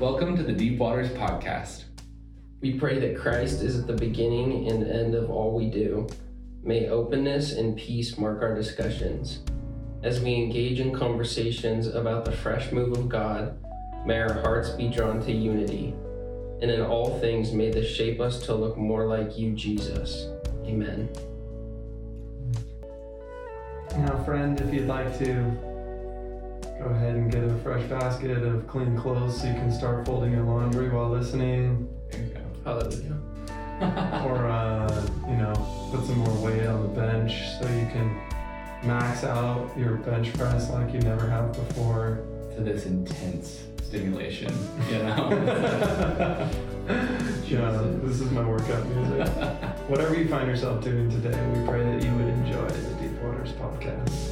Welcome to the Deep Waters Podcast. We pray that Christ is at the beginning and end of all we do. May openness and peace mark our discussions. As we engage in conversations about the fresh move of God, may our hearts be drawn to unity. And in all things, may this shape us to look more like you, Jesus. Amen. Now, friend, if you'd like to go ahead and get a fresh basket of clean clothes so you can start folding your laundry while listening, There you go. Hallelujah. or uh, you know, put some more weight on the bench so you can max out your bench press like you never have before. to this intense stimulation, you know? yeah, this is my workout music. Whatever you find yourself doing today, we pray that you would enjoy the Deep Waters podcast.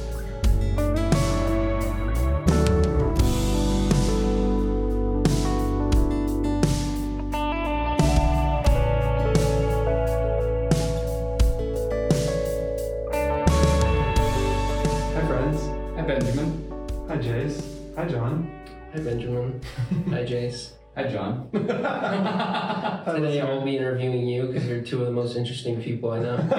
Hi, John. Hi, Benjamin. Hi, Jace. Hi, John. Today I will be interviewing you because you're two of the most interesting people I know.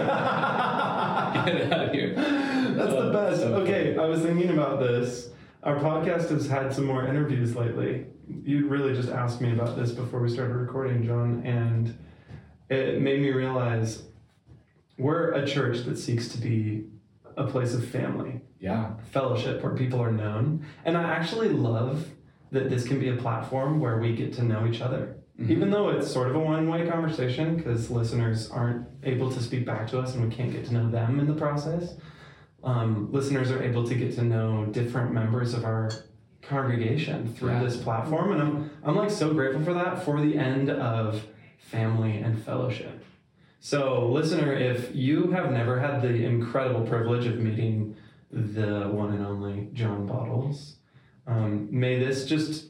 Get out of here. That's the best. so Okay, I was thinking about this. Our podcast has had some more interviews lately. You really just asked me about this before we started recording, John, and it made me realize we're a church that seeks to be a place of family, Yeah. fellowship where people are known. And I actually love that this can be a platform where we get to know each other. Mhm. Even though it's sort of a one way conversation because listeners aren't able to speak back to us and we can't get to know them in the process, um, listeners are able to get to know different members of our congregation through Yeah. this platform. And I'm, I'm like so grateful for that for the end of family and fellowship. So, listener, if you have never had the incredible privilege of meeting the one and only John Bottles, um, may this just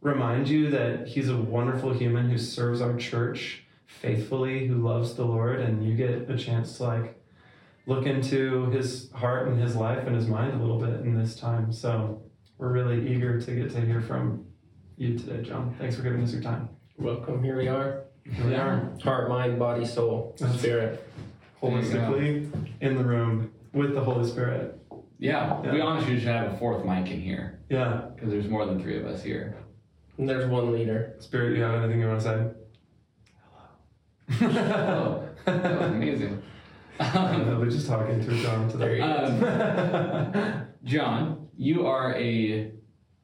remind you that he's a wonderful human who serves our church faithfully, who loves the Lord, and you get a chance to like look into his heart and his life and his mind a little bit in this time. So we're really eager to get to hear from you today, John. Thanks for giving us your time. Welcome. Here we are. Here we are, Heart, mind, body, soul, spirit. holistically in the room with the Holy Spirit. Yeah. Yeah. We honestly should have a fourth mic in here Yeah, because there's more than three of us here. And there's one leader. Spirit, you have anything you want to say? Oh, that was amazing. I don't know, we're just talking to John There today. you Um, John, you are a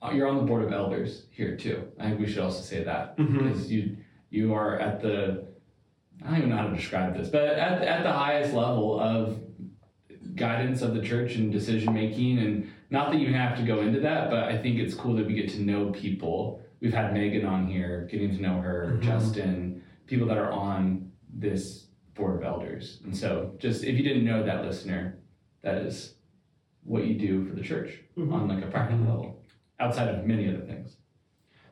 uh, you're on the board of elders here too. I think we should also say that Mhm. because you you are at the I don't even know how to describe this, but at at the highest level of guidance of the church and decision making and not that you have to go into that, but I think it's cool that we get to know people. We've had Megan on here, getting to know her, Mhm. Justin, people that are on this board of elders. And so just if you didn't know that listener, that is what you do for the church Mhm. on like a practical Mhm. level, outside of many other things.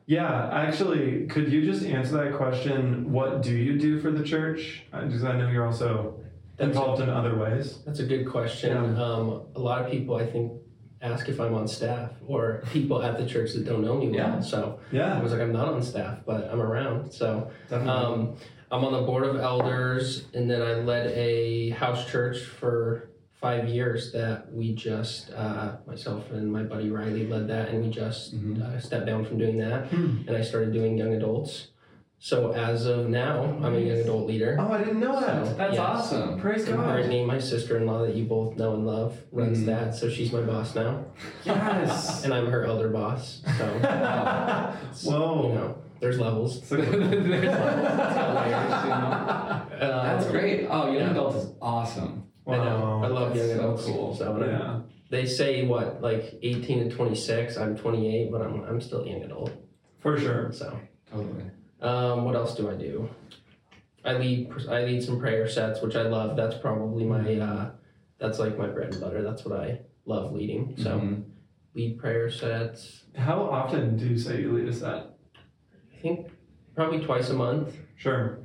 Yeah, actually, could you just answer that question? What do you do for the church? Because I know you're also That's involved in other ways. That's a good question. Yeah. Um, a lot of people, I think, ask if I'm on staff or people at the church that don't know me well. Yeah. So I was like, I'm not on staff, but I'm around. So um, I'm on the board of elders, and then I led a house church for five years that we just, uh, myself and my buddy Riley led that, and we just Mhm. uh, stepped down from doing that, Hmm. and I started doing young adults. So as of now, I'm a young adult leader. Oh, I didn't know that. So, That's yes. awesome. Praise And God. Brittany, my sister-in-law that you both know and love, runs Mhm. that. So she's my boss now, Yes. and I'm her elder boss. So it's, Whoa. you know, there's levels. So- There's levels. It's hilarious, you know? Uh, That's great. Oh, young yeah. adult is awesome. I know. I love That's young so adults. cool. So and I'm- Yeah. they say what like 18 to 26. I'm 28, but I'm I'm still young adult. For sure. So Totally. um, what else do I do? I lead I lead some prayer sets, which I love. That's probably my uh, that's like my bread and butter. That's what I love leading. So Mhm. lead prayer sets. How often do you say you lead a set? I think probably twice a month. Sure.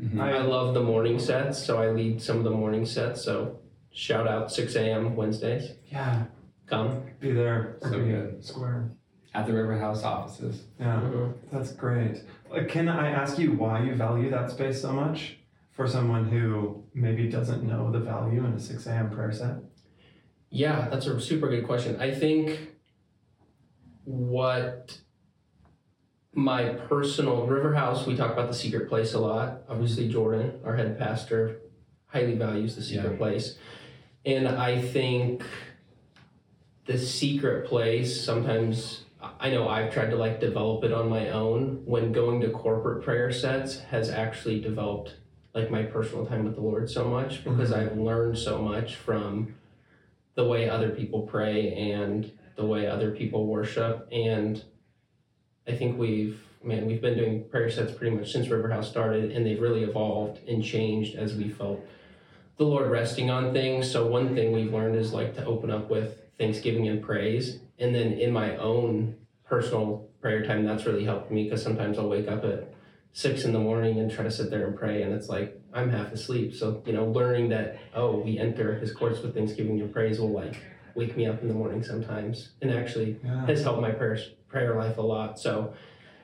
Mhm. I love the morning sets, so I lead some of the morning sets. So shout out 6 a.m. Wednesdays. Yeah. Come. Be there. So be good. Square. at the River House offices. Yeah, Mhm. that's great. Uh, Can I ask you why you value that space so much for someone who maybe doesn't know the value in a 6 a.m. prayer set? Yeah, that's a super good question. I think what my personal River House, we talk about the secret place a lot. Obviously, Jordan, our head pastor, highly values the secret Yeah. place. And I think the secret place sometimes I know I've tried to like develop it on my own when going to corporate prayer sets has actually developed like my personal time with the Lord so much mm-hmm. because I've learned so much from the way other people pray and the way other people worship and I think we've man we've been doing prayer sets pretty much since River House started and they've really evolved and changed as we felt the Lord resting on things. So one thing we've learned is like to open up with thanksgiving and praise and then in my own personal prayer time that's really helped me because sometimes I'll wake up at six in the morning and try to sit there and pray and it's like I'm half asleep. So, you know, learning that, oh, we enter his courts with thanksgiving and praise will like wake me up in the morning sometimes and actually Yeah. has helped my prayer prayer life a lot. So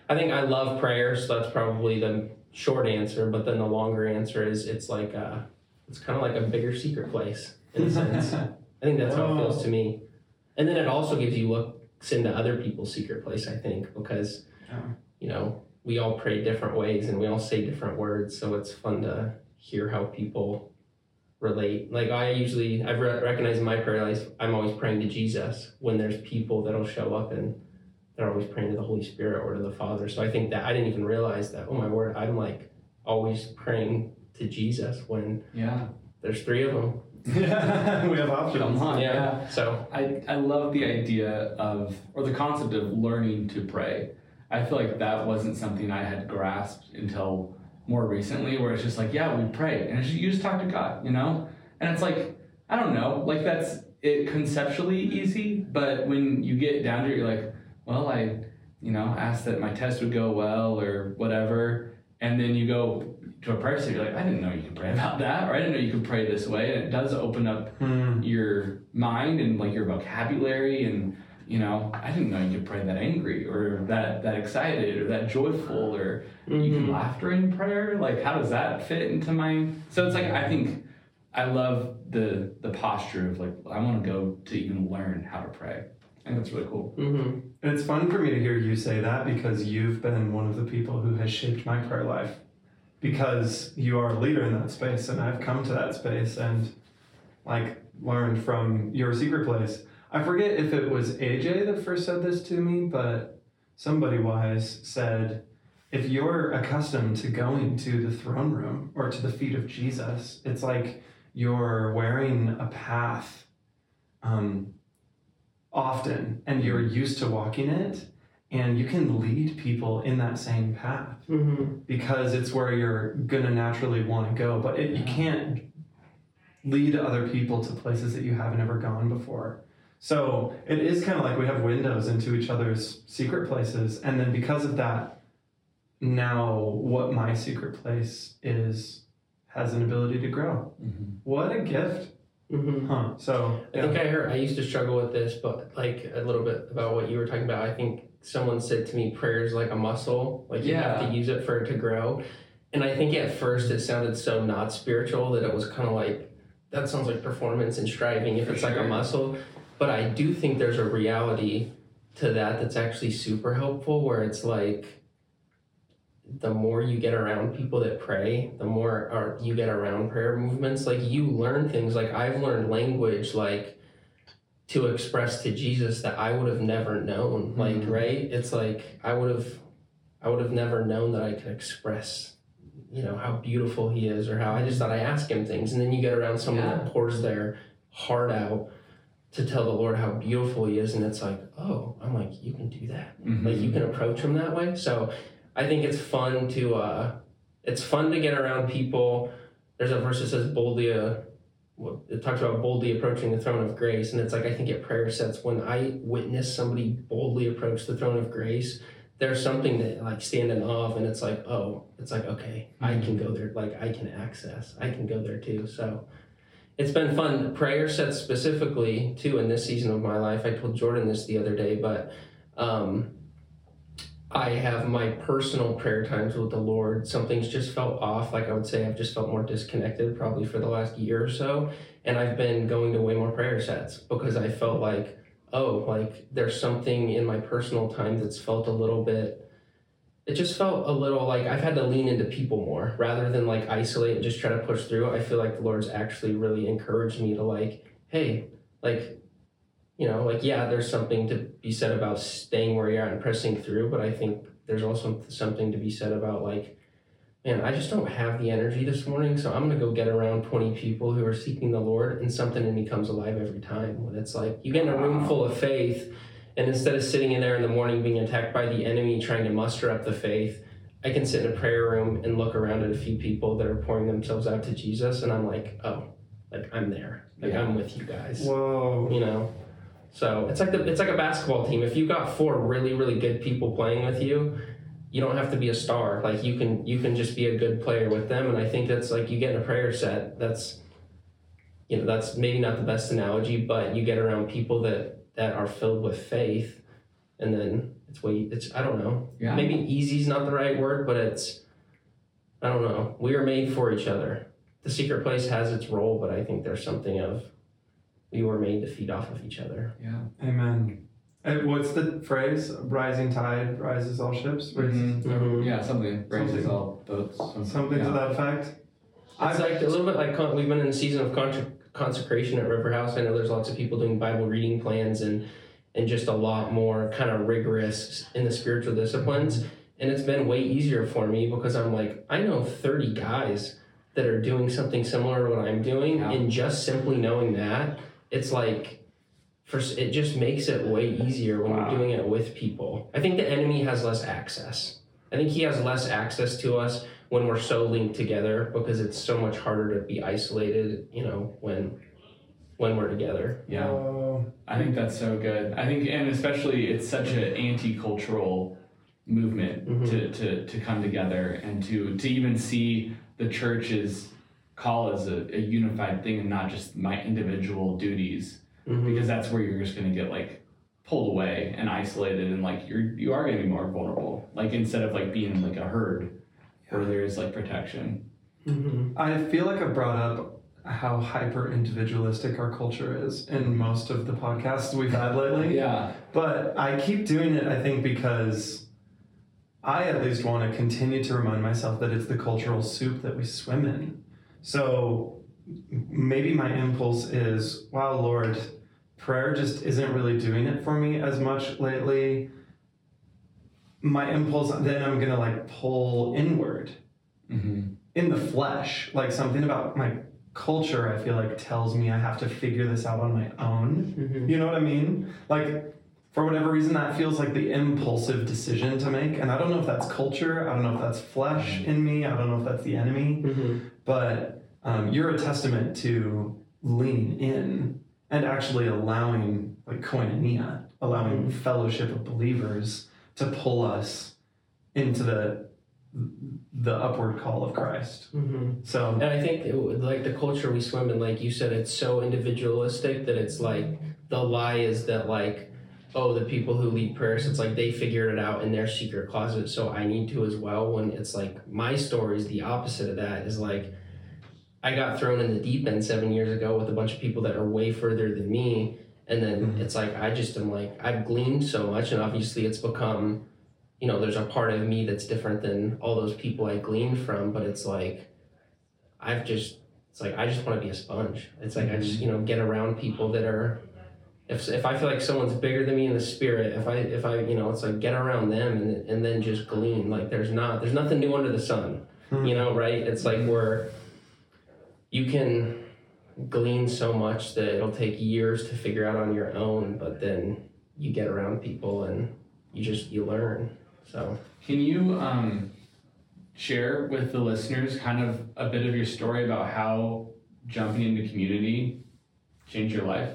I think I love prayer, so that's probably the short answer. But then the longer answer is it's like uh it's kind of like a bigger secret place in a sense. I think that's how it feels to me. And then it also gives you looks into other people's secret place, I think, because you know, we all pray different ways and we all say different words, so it's fun to hear how people relate. Like I usually I've re- recognized in my prayer life, I'm always praying to Jesus when there's people that'll show up and they're always praying to the Holy Spirit or to the Father. So I think that I didn't even realize that. Oh my word, I'm like always praying to Jesus when Yeah. there's three of them. Yeah, we have options. Come on. yeah. So I, I love the idea of, or the concept of learning to pray. I feel like that wasn't something I had grasped until more recently, where it's just like, yeah, we pray. And it's just, you just talk to God, you know? And it's like, I don't know, like that's it conceptually easy, but when you get down to it, you're like, well, I, you know, asked that my test would go well or whatever. And then you go to a prayer set, you're like, I didn't know you could pray about that, or I didn't know you could pray this way. And it does open up Hmm. your mind and like your vocabulary and you know i didn't know you could pray that angry or that that excited or that joyful or you can laugh during prayer like how does that fit into my so it's like i think i love the the posture of like i want to go to even learn how to pray i think that's really cool Mhm. It's fun for me to hear you say that because you've been one of the people who has shaped my prayer life. Because you are a leader in that space, and I've come to that space and like learned from your secret place. I forget if it was AJ that first said this to me, but somebody wise said, if you're accustomed to going to the throne room or to the feet of Jesus, it's like you're wearing a path um, often and you're used to walking it, and you can lead people in that same path Mhm. because it's where you're gonna naturally want to go. But it, you can't lead other people to places that you haven't ever gone before. So it is kind of like we have windows into each other's secret places, and then because of that, now what my secret place is has an ability to grow. What a gift, Mhm. huh? So I think I heard I used to struggle with this, but like a little bit about what you were talking about. I think someone said to me, "Prayer is like a muscle; like you have to use it for it to grow." And I think at first it sounded so not spiritual that it was kind of like that sounds like performance and striving if For it's like a muscle. But I do think there's a reality to that that's actually super helpful, where it's like the more you get around people that pray, the more or you get around prayer movements, like you learn things. Like I've learned language like to express to Jesus that I would have never known. Like, Mhm. right? It's like I would have I would have never known that I could express, you know, how beautiful he is or how I just thought I ask him things. And then you get around someone Yeah. that pours their heart out to tell the Lord how beautiful he is, and it's like, oh, I'm like, you can do that Mhm. like you can approach Him that way so i think it's fun to uh it's fun to get around people. There's a verse that says boldly uh it talks about boldly approaching the throne of grace and it's like i think at prayer sets when i witness somebody boldly approach the throne of grace there's something that like stand in awe of and it's like oh it's like okay i can go there like i can access i can go there too. So it's been fun. Prayer sets specifically too in this season of my life. I told jordan this the other day but Um, I have my personal prayer times with the Lord. Something's just felt off. Like I would say, I've just felt more disconnected probably for the last year or so. And I've been going to way more prayer sets because I felt like, oh, like there's something in my personal time that's felt a little bit. It just felt a little like I've had to lean into people more rather than like isolate and just try to push through. I feel like the Lord's actually really encouraged me to like, hey, like you know, like yeah, there's something to be said about staying where you're at and pressing through, but I think there's also something to be said about like, man, I just don't have the energy this morning, so I'm gonna go get around 20 people who are seeking the Lord, and something in me comes alive every time. When it's like you get in a room full of faith, and instead of sitting in there in the morning being attacked by the enemy trying to muster up the faith, I can sit in a prayer room and look around at a few people that are pouring themselves out to Jesus, and I'm like, oh, like I'm there, like Yeah. I'm with you guys, Whoa. you know. So it's like the, it's like a basketball team. If you got four really really good people playing with you, you don't have to be a star. Like you can you can just be a good player with them. And I think that's like you get in a prayer set. That's you know that's maybe not the best analogy, but you get around people that that are filled with faith, and then it's way it's I don't know. Yeah. Maybe is not the right word, but it's I don't know. We are made for each other. The secret place has its role, but I think there's something of we were made to feed off of each other. Yeah. Amen. And what's the phrase? Rising tide rises all ships. Or Mhm. Mhm. Yeah, something raises Something. all boats. Something, Something yeah. to that effect. It's like a little bit like con- we've been in a season of con- consecration at River House. I know there's lots of people doing Bible reading plans and and just a lot more kind of rigorous in the spiritual disciplines. And it's been way easier for me because I'm like I know 30 guys that are doing something similar to what I'm doing, Yeah. and just simply knowing that, it's like. For, it just makes it way easier when Wow. you're doing it with people. I think the enemy has less access. I think he has less access to us when we're so linked together because it's so much harder to be isolated you know when when we're together Yeah. Oh, I think that's so good. I think, and especially, it's such an anti-cultural movement Mhm. to, to, to come together and to to even see the church's call as a, a unified thing and not just my individual duties, Mhm. because that's where you're just going to get like pulled away and isolated, and like you're you are going to be more vulnerable. Like instead of like being like a herd where there's like protection. Mhm. I feel like I brought up how hyper individualistic our culture is in most of the podcasts we've had lately. Yeah. But I keep doing it, I think, because I at least want to continue to remind myself that it's the cultural soup that we swim in. So maybe my impulse is, wow, Lord, prayer just isn't really doing it for me as much lately. My impulse, then I'm going to like pull inward Mm-hmm. in the flesh. Like something about my culture, I feel like tells me I have to figure this out on my own. Mhm. You know what I mean? Like, for whatever reason, that feels like the impulsive decision to make. And I don't know if that's culture. I don't know if that's flesh in me. I don't know if that's the enemy. Mhm. But um, you're a testament to leaning in and actually allowing, like, koinonia, allowing fellowship of believers to pull us into the the upward call of Christ. Mhm. So and i think it, like the culture we swim in like you said it's so individualistic that it's like the lie is that like oh the people who lead prayers it's like they figured it out in their secret closet so i need to as well when it's like my story is the opposite of that is like I got thrown in the deep end seven years ago with a bunch of people that are way further than me. And then Mhm. it's like, I just am like, I've gleaned so much, and obviously it's become, you know, there's a part of me that's different than all those people I gleaned from, but it's like, I've just, it's like, I just want to be a sponge. It's like, I just, you know, get around people that are, if, if I feel like someone's bigger than me in the spirit, if I, if I, you know, it's like get around them and, and then just glean. Like there's not, there's nothing new under the sun hmm, you know right it's like where you can glean so much that it'll take years to figure out on your own but then you get around people and you just you learn so Can you um, share with the listeners kind of a bit of your story about how jumping into community changed your life?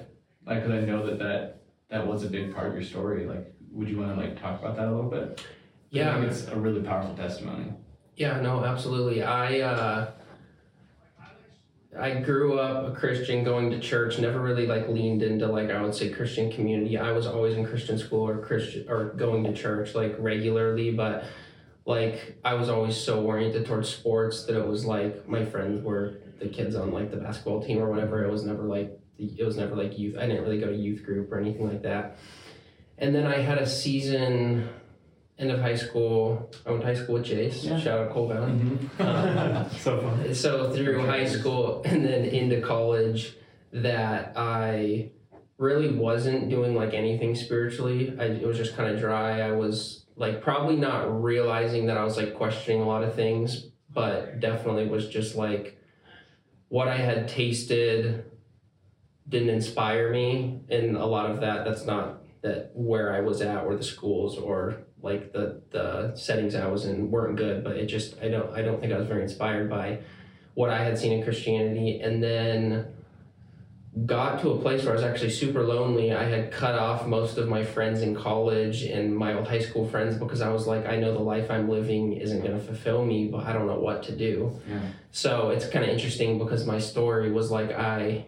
Like, 'cause I know that, that that was a big part of your story. Like, would you want to like talk about that a little bit? I yeah think it's a really powerful testimony. Yeah, no, absolutely. I uh I grew up a Christian, going to church. Never really like leaned into like I would say Christian community. I was always in Christian school or Christian or going to church like regularly, but like I was always so oriented towards sports that it was like my friends were the kids on like the basketball team or whatever. It was never like it was never like youth. I didn't really go to youth group or anything like that. And then I had a season end of high school. I went to high school with Chase. Yeah. Shout out Cole Valley. Mhm. so fun. So through Okay. high school and then into college, that I really wasn't doing like anything spiritually. I, it was just kind of dry. I was like probably not realizing that I was like questioning a lot of things, but definitely was just like what I had tasted didn't inspire me, and a lot of that that's not that where I was at or the schools or like the the settings I was in weren't good, but it just I don't I don't think I was very inspired by what I had seen in Christianity, and then got to a place where I was actually super lonely. I had cut off most of my friends in college and my old high school friends because I was like, I know the life I'm living isn't going to fulfill me, but I don't know what to do. Yeah. So it's kind of interesting because my story was like I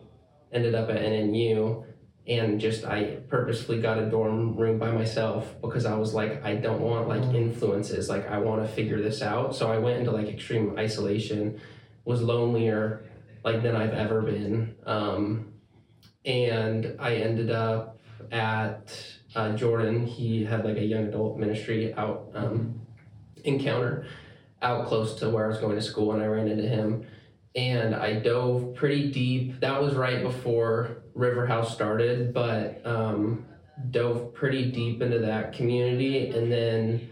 ended up at NNU and just I purposefully got a dorm room by myself because I was like I don't want like influences like I want to figure this out. So I went into like extreme isolation, was lonelier like than I've ever been. Um, and I ended up at uh, Jordan. He had like a young adult ministry out um, encounter out close to where I was going to school, and I ran into him. And I dove pretty deep. That was right before River House started, but um, dove pretty deep into that community. And then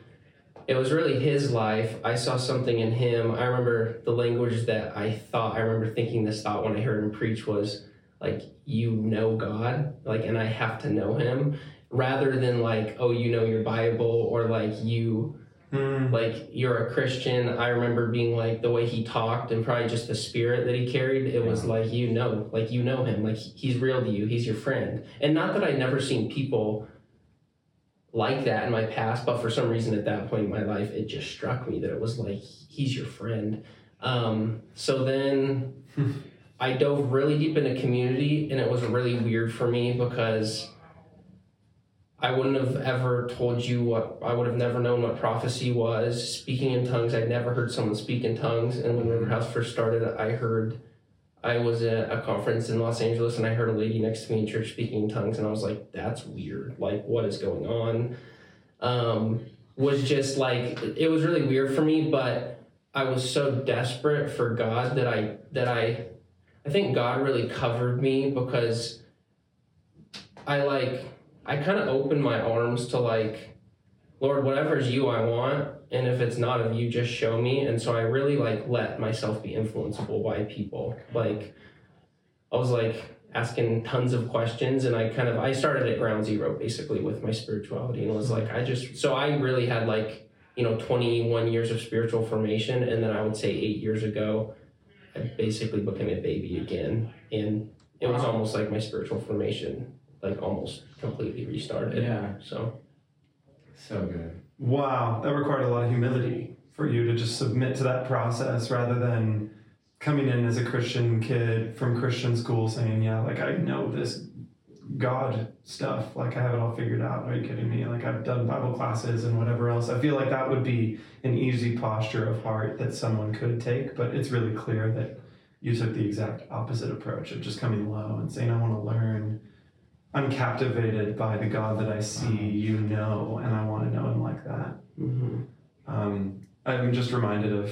it was really his life. I saw something in him. I remember the language that I thought, I remember thinking this thought when I heard him preach was like, you know God, like, and I have to know him rather than like, oh, you know your Bible or like you Mm. like you're a Christian. I remember being like the way he talked and probably just the spirit that he carried. It was like you know, like you know him, like he's real to you. He's your friend. And not that I'd never seen people like that in my past, but for some reason at that point in my life, it just struck me that it was like he's your friend. Um, so then I dove really deep into community, and it was really weird for me because I wouldn't have ever told you what I would have never known what prophecy was. Speaking in tongues, I'd never heard someone speak in tongues. And when River House first started, I heard I was at a conference in Los Angeles and I heard a lady next to me in church speaking in tongues, and I was like, "That's weird. Like, what is going on?" Um, was just like it was really weird for me, but I was so desperate for God that I that I I think God really covered me because I like I kind of open my arms to like, Lord, whatever is you, I want, and if it's not of you, just show me. And so I really like let myself be influenceable by people. Like, I was like asking tons of questions, and I kind of I started at ground zero basically with my spirituality, and it was like I just so I really had like you know 21 years of spiritual formation, and then I would say eight years ago, I basically became a baby again, and it was almost like my spiritual formation like almost completely restarted. Yeah. So So good. Wow, that required a lot of humility for you to just submit to that process rather than coming in as a Christian kid from Christian school saying, Yeah, like I know this God stuff, like I have it all figured out. Are you kidding me? Like I've done Bible classes and whatever else. I feel like that would be an easy posture of heart that someone could take, but it's really clear that you took the exact opposite approach of just coming low and saying, I want to learn. I'm captivated by the God that I see, you know, and I want to know him like that. mhm. Um, I'm just reminded of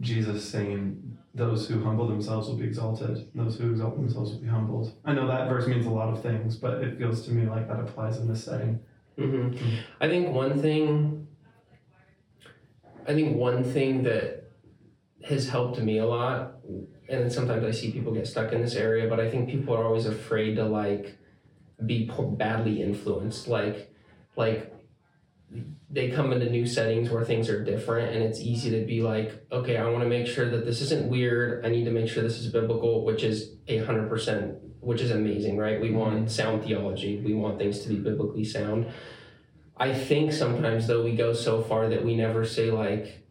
Jesus saying, Those who humble themselves will be exalted, those who exalt themselves will be humbled. I know that verse means a lot of things, but it feels to me like that applies in this setting. hmm I think one thing, I think one thing that has helped me a lot, and sometimes I see people get stuck in this area, but I think people are always afraid to like be po- badly influenced. Like, like they come into new settings where things are different, and it's easy to be like, okay, I want to make sure that this isn't weird. I need to make sure this is biblical, which is a hundred percent, which is amazing, right? We want mm-hmm. sound theology. We want things to be biblically sound. I think sometimes though we go so far that we never say like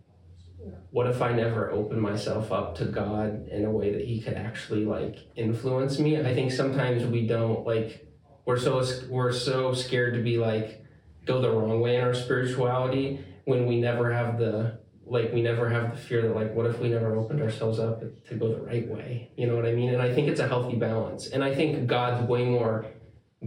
what if I never open myself up to God in a way that He could actually like influence me? I think sometimes we don't like we're so we're so scared to be like go the wrong way in our spirituality when we never have the like we never have the fear that like what if we never opened ourselves up to go the right way you know what i mean and i think it's a healthy balance and i think god's way more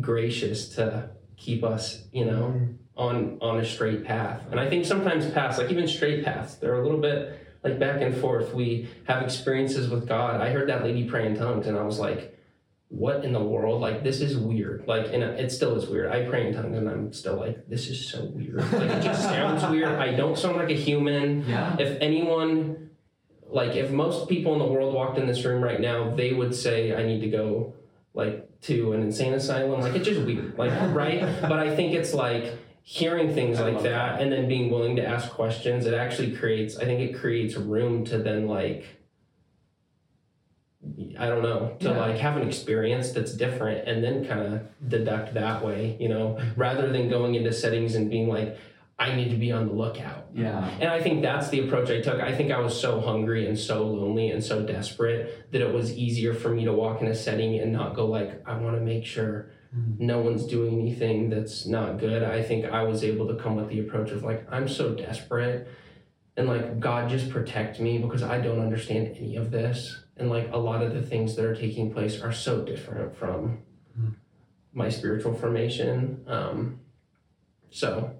gracious to keep us you know mm-hmm. On on a straight path and i think sometimes paths like even straight paths they're a little bit like back and forth we have experiences with god i heard that lady pray in tongues and i was like what in the world? Like, this is weird. Like, and it still is weird. I pray in tongues and I'm still like, this is so weird. Like, it just sounds weird. I don't sound like a human. Yeah. If anyone, like, if most people in the world walked in this room right now, they would say, I need to go, like, to an insane asylum. Like, it's just weird. Like, right? But I think it's like, hearing things like that, that and then being willing to ask questions, it actually creates, I think it creates room to then, like, I don't know, to yeah. like have an experience that's different and then kind of deduct that way, you know, rather than going into settings and being like, I need to be on the lookout. Yeah. And I think that's the approach I took. I think I was so hungry and so lonely and so desperate that it was easier for me to walk in a setting and not go like, I want to make sure. No one's doing anything that's not good. I think I was able to come with the approach of like, I'm so desperate and like God just protect me because I don't understand any of this and like a lot of the things that are taking place are so different from mm-hmm. my spiritual formation um so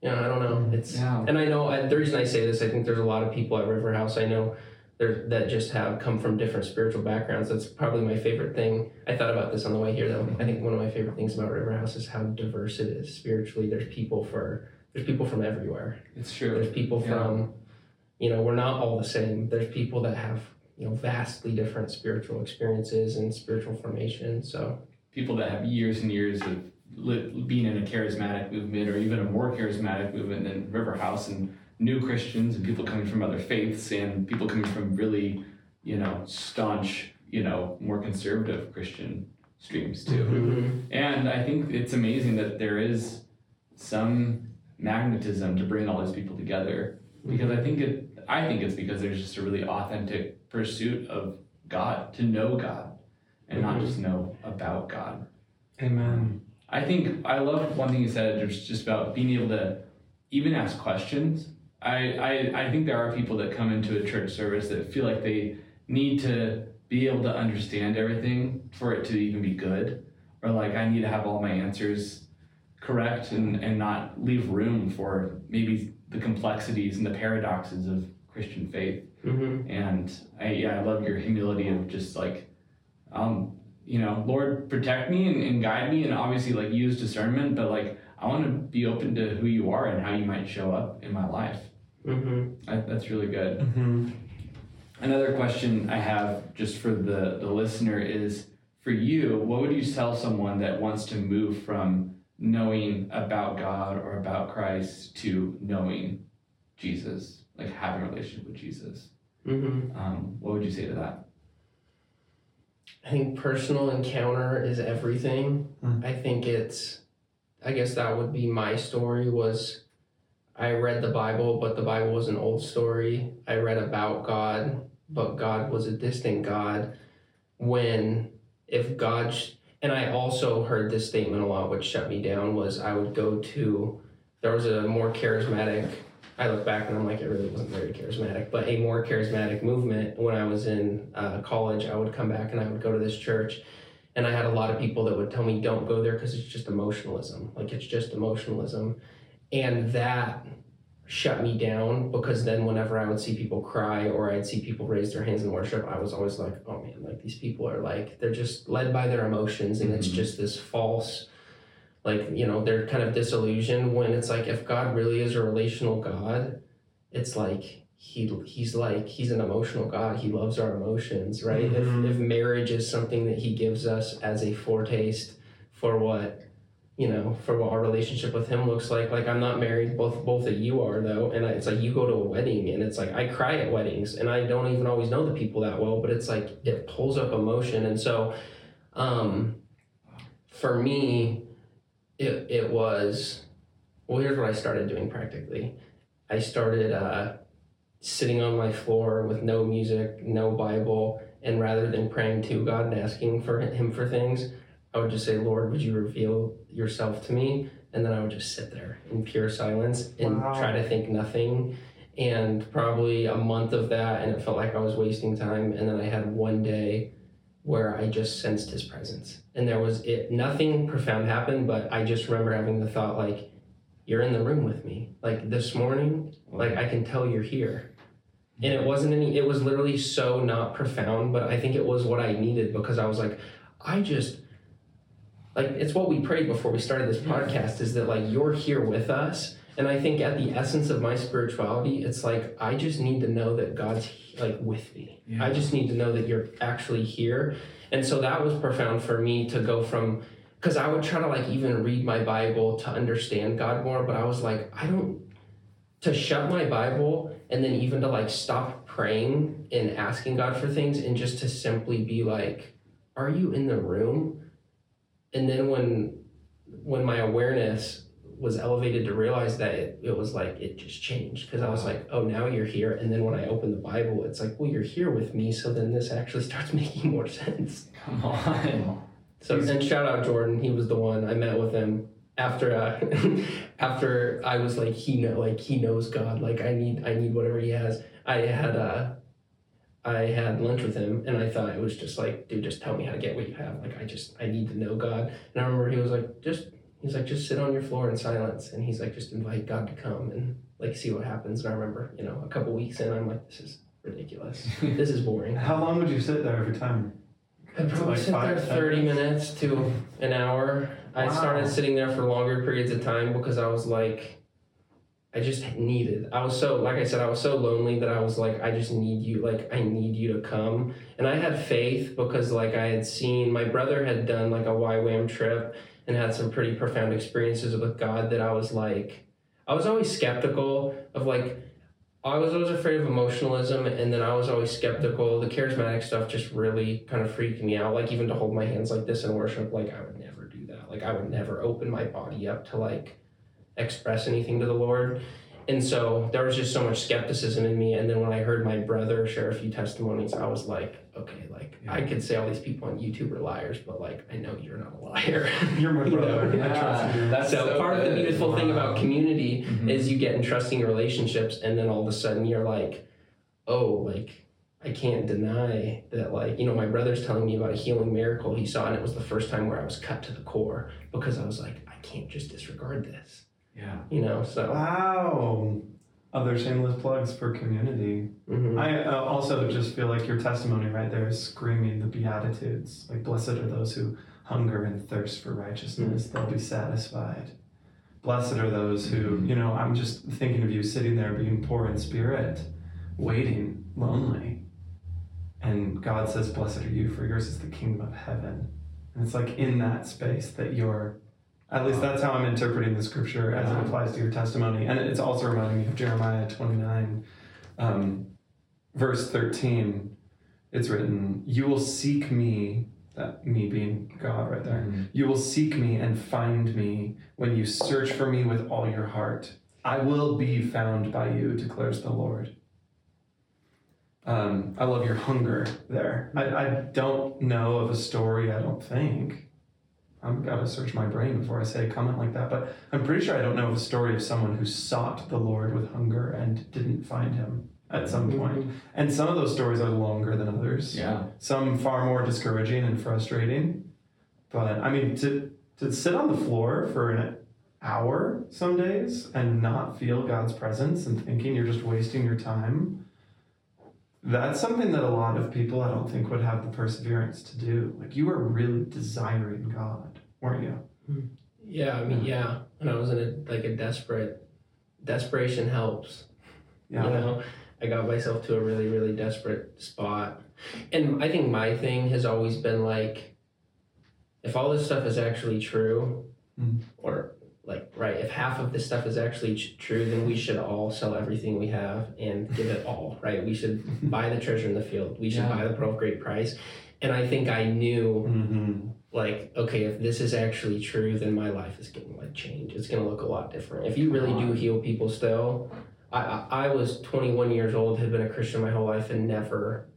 yeah i don't know it's yeah. and i know I, the reason i say this i think there's a lot of people at river house i know there that just have come from different spiritual backgrounds. That's probably my favorite thing. I thought about this on the way here though. I think one of my favorite things about river house is how diverse it is spiritually. There's people for there's people from everywhere. It's true. There's people yeah. from you know we're not all the same. There's people that have you know vastly different spiritual experiences and spiritual formation. So. People that have years and years of li- being in a charismatic movement or even a more charismatic movement than River House and new Christians and people coming from other faiths and people coming from really you know staunch you know more conservative Christian streams too. Mm-hmm. And I think it's amazing that there is some magnetism to bring all these people together because I think it I think it's because there's just a really authentic pursuit of God, to know God, and mm-hmm. not just know about God. Amen. I think I love one thing you said, just just about being able to even ask questions. I, I, I think there are people that come into a church service that feel like they need to be able to understand everything for it to even be good. Or like I need to have all my answers correct and, and not leave room for maybe the complexities and the paradoxes of Christian faith. Mm-hmm. And I, yeah, I love your humility of just like, um, you know, Lord, protect me and, and guide me, and obviously like use discernment, but like I want to be open to who you are and how you might show up in my life. Mm-hmm. I, that's really good. Mm-hmm. Another question I have just for the the listener is for you, what would you tell someone that wants to move from knowing about God or about Christ to knowing Jesus? like having a relationship with Jesus. Mm-hmm. Um, what would you say to that? I think personal encounter is everything. Mm-hmm. I think it's, I guess that would be my story. Was I read the Bible, but the Bible was an old story. I read about God, but God was a distant God. When if God, sh- and I also heard this statement a lot, which shut me down. Was I would go to there was a more charismatic I look back and I'm like, it really wasn't very charismatic, but a more charismatic movement. When I was in uh, college, I would come back and I would go to this church, and I had a lot of people that would tell me, don't go there because it's just emotionalism. Like, it's just emotionalism. And that shut me down because then whenever I would see people cry or I'd see people raise their hands in worship, I was always like, oh man, like these people are like, they're just led by their emotions and mm-hmm. it's just this false like you know they're kind of disillusioned when it's like if god really is a relational god it's like he he's like he's an emotional god he loves our emotions right mm-hmm. if, if marriage is something that he gives us as a foretaste for what you know for what our relationship with him looks like like i'm not married both both of you are though. And it's like you go to a wedding and it's like i cry at weddings and i don't even always know the people that well but it's like it pulls up emotion. And so um for me it, it was well here's what i started doing practically. I started uh, sitting on my floor with no music, no Bible, and rather than praying to God and asking for Him for things, I would just say, Lord, would you reveal yourself to me? And then I would just sit there in pure silence and Wow. try to think nothing. And probably a month of that, and it felt like I was wasting time. And then I had one day where I just sensed His presence, and there was it. Nothing profound happened, but I just remember having the thought, like, "You're in the room with me." Like this morning, like I can tell you're here. And it wasn't any. It was literally so not profound, but I think it was what I needed because I was like, I just like it's what we prayed before we started this podcast is that like you're here with us. And i think at the essence of my spirituality it's like i just need to know that god's like with me. Yeah. i just need to know that you're actually here. And so that was profound for me to go from because i would try to like even read my bible to understand god more but i was like i don't to shut my bible and then even to like stop praying and asking god for things and just to simply be like are you in the room and then when when my awareness was elevated to realize that it, it was like it just changed. Because i was like oh now you're here. And then when i open the bible it's like well you're here with me. So then this actually starts making more sense. Come on. so and shout out jordan. He was the one i met with him after uh, after i was like he know like he knows god. Like i need i need whatever he has. I had uh I had lunch with him and I thought it was just like, dude, just tell me how to get what you have. Like, I just, I need to know God. And I remember he was like, just, he's like, just sit on your floor in silence. And he's like, just invite God to come and like see what happens. And I remember, you know, a couple weeks in, I'm like, this is ridiculous. this is boring. How long would you sit there every time? I'd probably Like sit there five, ten 30 minutes to an hour. Wow. I started sitting there for longer periods of time because I was like, I just needed. I was so, like I said, I was so lonely that I was like, I just need you. Like, I need you to come. And I had faith because, like, I had seen my brother had done like a YWAM trip and had some pretty profound experiences with God that I was like, I was always skeptical of like, I was always afraid of emotionalism, and then I was always skeptical. The charismatic stuff just really kind of freaked me out. Like even to hold my hands like this in worship, like I would never do that. Like I would never open my body up to like express anything to the Lord. And so there was just so much skepticism in me. And then when I heard my brother share a few testimonies, I was like, okay, like I could say all these people on YouTube are liars, but like I know you're not a liar. You're my You know? brother. I trust you. That's so, so part of the good. beautiful thing about Wow. community Mhm. is you get in trusting relationships and then all of a sudden you're like oh like i can't deny that like you know my brother's telling me about a healing miracle he saw and it was the first time where i was cut to the core because i was like i can't just disregard this Yeah. you know so Wow. Other shameless plugs for community. mhm. I uh, also just feel like your testimony right there is screaming the Beatitudes. Like, blessed are those who hunger and thirst for righteousness, they'll be satisfied. Blessed are those who, you know, I'm just thinking of you sitting there being poor in spirit, waiting, lonely. And God says, Blessed are you, for yours is the kingdom of heaven. And it's like in that space that you're, at least that's how I'm interpreting the scripture as it applies to your testimony. And it's also reminding me of Jeremiah 29, um, verse 13. It's written, You will seek me, that me being God right there. You will seek me and find me when you search for me with all your heart. I will be found by you, declares the Lord. Um, I love your hunger there. I, I don't know of a story, I don't think. I've got to search my brain before I say a comment like that, but I'm pretty sure I don't know of a story of someone who sought the Lord with hunger and didn't find him at some mm-hmm. point. And some of those stories are longer than others Yeah. some far more discouraging and frustrating. But I mean, to to sit on the floor for an hour some days and not feel God's presence and thinking you're just wasting your time, that's something that a lot of people I don't think would have the perseverance to do. Like you were really desiring God, weren't you? yeah i mean yeah when i was in a like a desperate desperation helps Yeah. You know, I got myself to a really, really desperate spot. And I think my thing has always been like, if all this stuff is actually true, Mhm. or like, right, if half of this stuff is actually true, then we should all sell everything we have and give it all, right? We should buy the treasure in the field. We should Yeah. buy the pearl of great price. And I think I knew Mm-hmm. like okay if this is actually true then my life is gonna like change it's gonna look a lot different if you really do heal people still I, I I was 21 years old, had been a Christian my whole life, and never,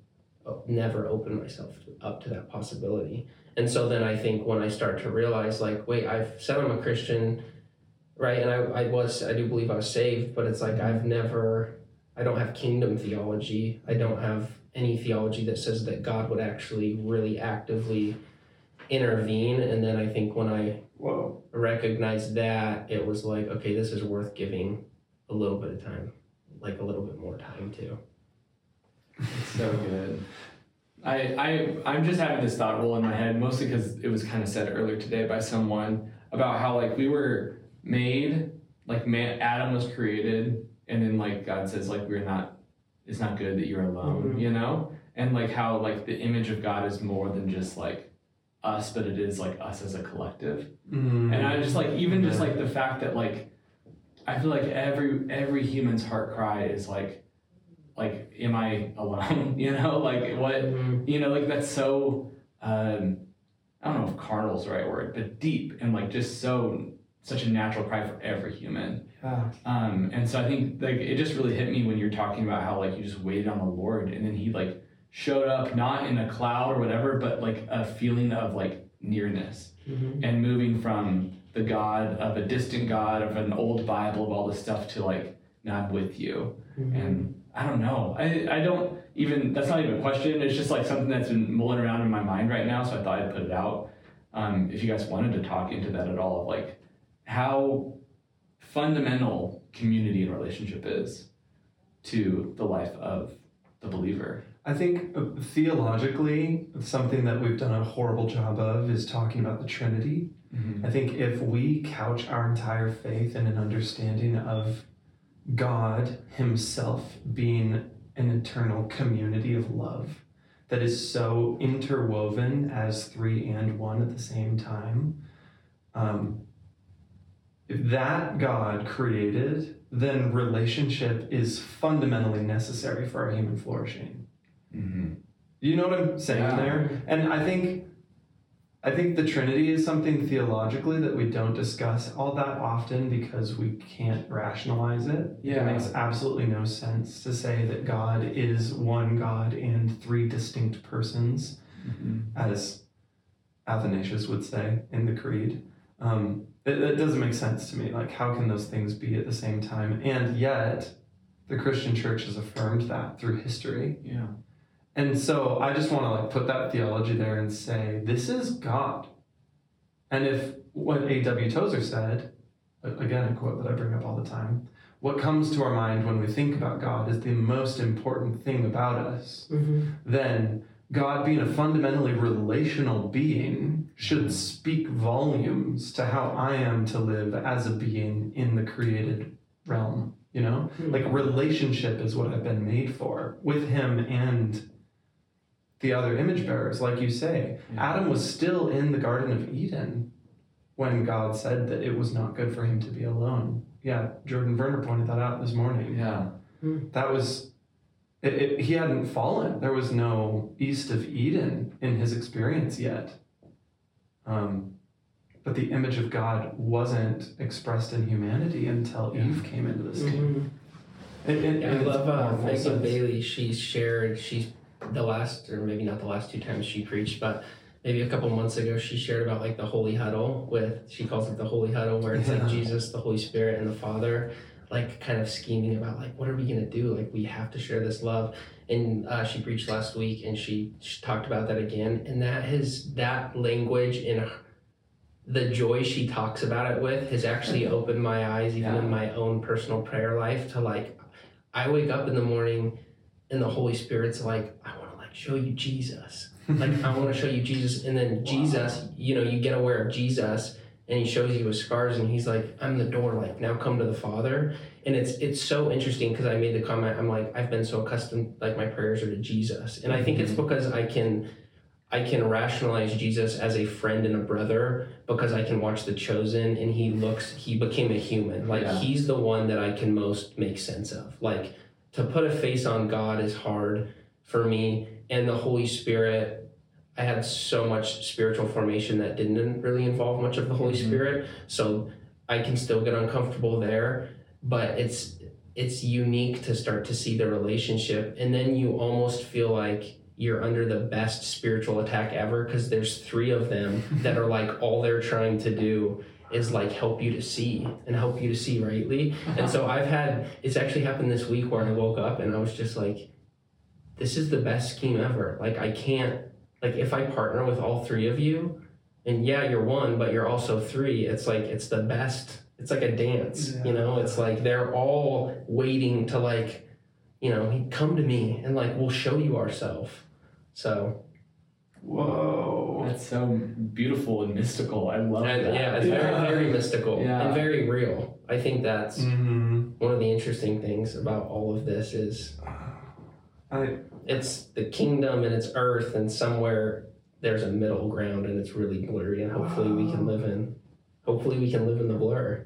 never opened myself up to that possibility. And so then I think when I start to realize, like, wait, I've said I'm a Christian, right? And I, I was, I do believe I was saved, but it's like I've never, I don't have kingdom theology. I don't have any theology that says that God would actually really actively intervene. And then I think when I Whoa. recognized that, it was like, okay, this is worth giving a little bit of time, like a little bit more time to. It's so good. I, I I'm just having this thought roll in my head mostly because it was kind of said earlier today by someone about how like we were made like man Adam was created and then like God says like we're not it's not good that you're alone Mhm. you know and like how like the image of God is more than just like us but it is like us as a collective Mm. and I just like even just like the fact that like I feel like every every human's heart cry is like like am I alone? you know, like what you know, like that's so um I don't know if carnal's the right word, but deep and like just so such a natural cry for every human. Yeah. Um and so I think like it just really hit me when you're talking about how like you just waited on the Lord and then he like showed up not in a cloud or whatever, but like a feeling of like nearness Mm-hmm. and moving from the God of a distant God of an old Bible of all this stuff to like, now I'm with you. And I don't know. I, I don't even, that's not even a question. It's just like something that's been mulling around in my mind right now. So I thought I'd put it out. Um, if you guys wanted to talk into that at all, of like how fundamental community and relationship is to the life of the believer. I think uh, theologically, something that we've done a horrible job of is talking about the Trinity. I think if we couch our entire faith in an understanding of God Himself being an eternal community of love that is so interwoven as three and one at the same time, um, that God created, then relationship is fundamentally necessary for our human flourishing. Mm-hmm. You know what I'm saying Yeah. there? And I think I think the Trinity is something theologically that we don't discuss all that often because we can't rationalize it. Yeah. It makes absolutely no sense to say that God is one God and three distinct persons, Mm-hmm. as Athanasius would say in the Creed. Um, it, it doesn't make sense to me. Like, how can those things be at the same time? And yet, the Christian church has affirmed that through history. Yeah. And so I just want to like put that theology there and say this is God. And if what A.W. Tozer said, again a quote that I bring up all the time, what comes to our mind when we think about God is the most important thing about us, Mm-hmm. then God being a fundamentally relational being should speak volumes to how I am to live as a being in the created realm, you know? Hmm. Like relationship is what I've been made for with him and the other image bearers, like you say. Yeah. Adam was still in the Garden of Eden when God said that it was not good for him to be alone. Yeah, Jordan Werner pointed that out this morning. Yeah. Hmm. That was, it, it, he hadn't fallen. There was no east of Eden in his experience yet. Um, but the image of God wasn't expressed in humanity until Yeah. Eve came into scene. Mm-hmm. It, it, Yeah, I love uh, Megan. Bailey. She shared. She's the last, or maybe not the last two times she preached, but maybe a couple months ago she shared about like the holy huddle with. She calls it the holy huddle, where it's Yeah. like Jesus, the Holy Spirit, and the Father, like kind of scheming about like what are we gonna do? Like we have to share this love. And uh, she preached last week, and she, she talked about that again. And that has that language in the joy she talks about it with has actually opened my eyes, even Yeah. in my own personal prayer life, to like I wake up in the morning and the Holy Spirit's like, I want to like show you Jesus. Like I want to show you Jesus. And then Jesus, you know, you get aware of Jesus and he shows you his scars and he's like, I'm the door, like now come to the Father. And it's it's so interesting because I made the comment, I'm like, I've been so accustomed, like my prayers are to Jesus. And I think it's mm-hmm. because I can I can rationalize Jesus as a friend and a brother because I can watch The Chosen and he looks, he became a human. Like Yeah. he's the one that I can most make sense of. Like to put a face on God is hard for me. And the Holy Spirit, I had so much spiritual formation that didn't really involve much of the Holy Mhm. Spirit. So I can still get uncomfortable there. But it's it's unique to start to see the relationship and then you almost feel like you're under the best spiritual attack ever because there's three of them that are like all they're trying to do is like help you to see and help you to see rightly and so i've had it's actually happened this week where i woke up and i was just like this is the best scheme ever like i can't like if i partner with all three of you and yeah you're one but you're also three it's like it's the best it's like a dance you know it's like they're all waiting to like you know come to me and like we'll show you ourselves so Whoa. That's so beautiful and mystical. I love and, that. yeah it's very very mystical Yeah. and very real i think that's Mhm. one of the interesting things about all of this is It's the kingdom and it's earth and somewhere there's a middle ground and it's really blurry and hopefully we can live in hopefully we can live in the blur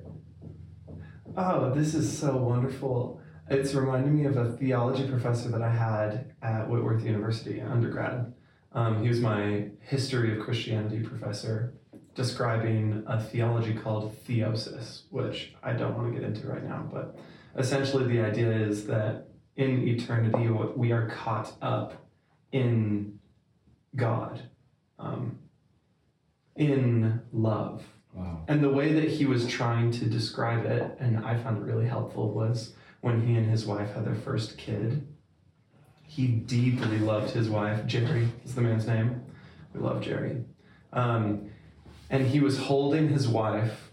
oh, this is so wonderful. It's reminding me of a theology professor that I had at Whitworth University, undergrad. Um, he was my history of Christianity professor, describing a theology called theosis, which I don't want to get into right now, but essentially the idea is that in eternity we are caught up in God, um, in love. Wow. And the way that he was trying to describe it, and I found it really helpful, was when he and his wife had their first kid. He deeply loved his wife. Jerry is the man's name. We love Jerry. Um, and he was holding his wife,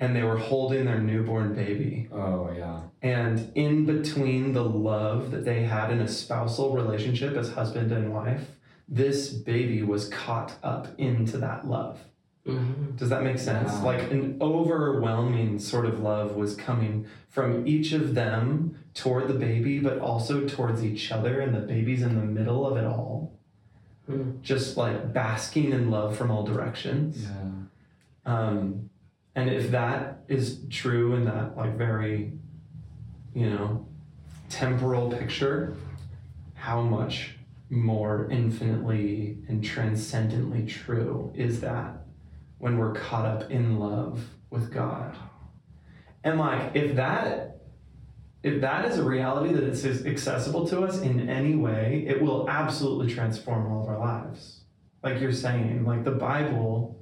and they were holding their newborn baby. Oh yeah. And in between the love that they had in a spousal relationship as husband and wife, this baby was caught up into that love. mm-hmm. Does that make sense? Wow. Like an overwhelming sort of love was coming from each of them toward the baby, but also towards each other, and the baby's in the middle of it all. Hmm. Just like basking in love from all directions. Yeah. Um, and if that is true in that like very, you know, temporal picture, how much more infinitely and transcendently true is that when we're caught up in love with God? And like if that if that is a reality that is accessible to us in any way, it will absolutely transform all of our lives. Like you're saying, like the Bible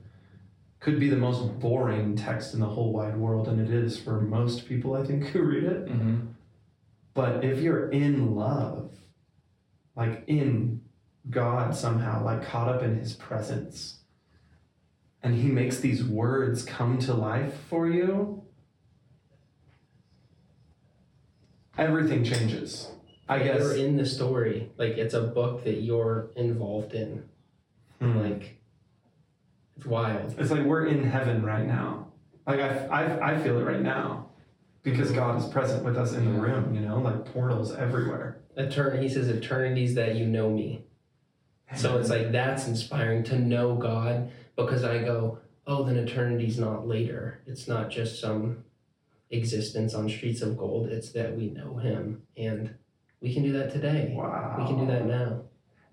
could be the most boring text in the whole wide world, and it is for most people, I think, who read it. Mm-hmm. But if you're in love, like in God somehow, like caught up in His presence, and He makes these words come to life for you, everything changes. I guess. you're in the story like it's a book that you're involved in Hmm. like it's wild It's like we're in heaven right now. Like I, I, I feel it right now because God is present with us in the room. You know, like portals everywhere. Etern- he says eternities that you know me So it's like that's inspiring to know God because I go, oh, then eternity's not later. It's not just some existence on streets of gold. It's that we know Him, and we can do that today. wow. We can do that now.